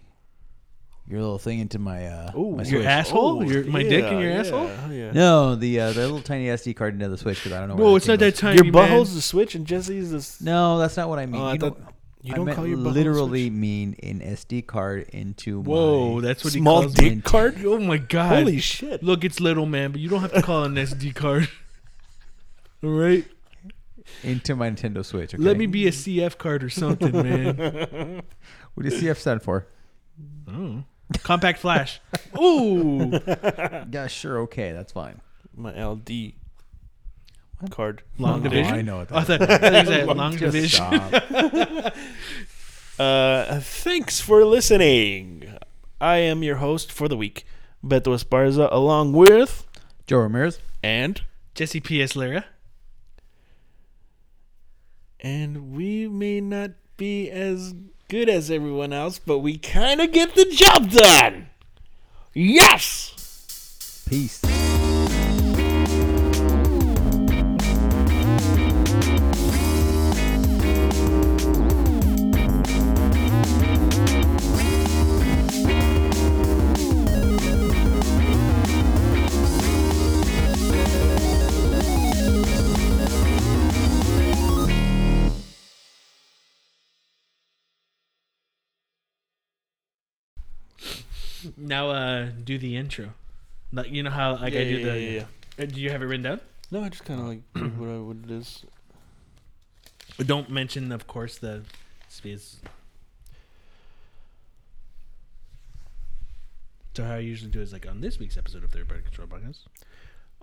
your little thing into my uh, Ooh, my Your Switch. asshole? Your- my dick in your yeah, asshole? oh, yeah. No, the uh, the little tiny SD card into the Switch because I don't know. No, where it's not that goes. tiny. Your man. butthole's the switch, and Jesse's the. No, that's not what I mean. Oh, I you thought- don't, you don't meant call your butthole literally switch? mean an SD card into Whoa, my. that's what Small he calls dick me. card? Oh my god! Holy shit! Look, it's little man, but you don't have to call it an SD card. All right, into my Nintendo Switch. Okay? let me be a CF card or something, man. What does CF stand for? Oh, compact flash. Ooh, Yeah, sure. Okay, that's fine. My LD card. long Oh, division. I know it. I that thought, I thought you said long division. stop. Uh, thanks for listening. I am your host for the week, Beto Esparza, along with Joe Ramirez. and Jesse P.S. Lyra. and we may not be as good as everyone else, but we kind of get the job done. Yes. Peace. Now, uh, do the intro. Like you know how like I do yeah, the. yeah, yeah. Uh, Do you have it written down? No, I just kind of like what, I- what it is. Don't mention, of course, the space. So how I usually do is like on this week's episode of Third Party Control Podcast.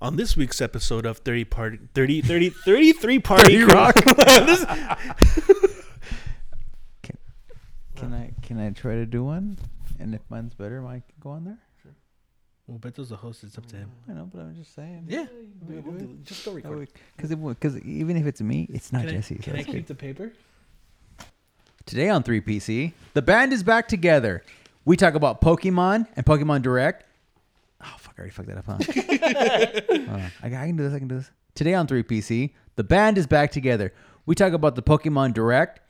On this week's episode of 30 party 30 30 33 party rock. Can I can I try to do one? And if mine's better, Mike can go on there. Sure. Well, Beto's the host. It's up to him. I know, but I'm just saying. Yeah. Just go record. Because because even if it's me, it's not Can I, Jesse. so can I that's good. keep the paper? Today on 3PC, the band is back together. We talk about Pokemon and Pokemon Direct. Oh, fuck, I already fucked that up, huh? Hold on. I, I can do this, I can do this. Today on 3PC, the band is back together. We talk about the Pokemon Direct,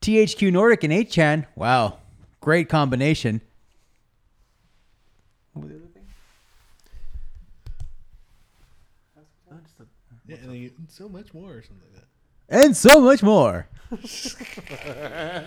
THQ Nordic and 8chan. Wow, great combination. What was the other thing? Yeah, and you- so much more or something like that. And so much more.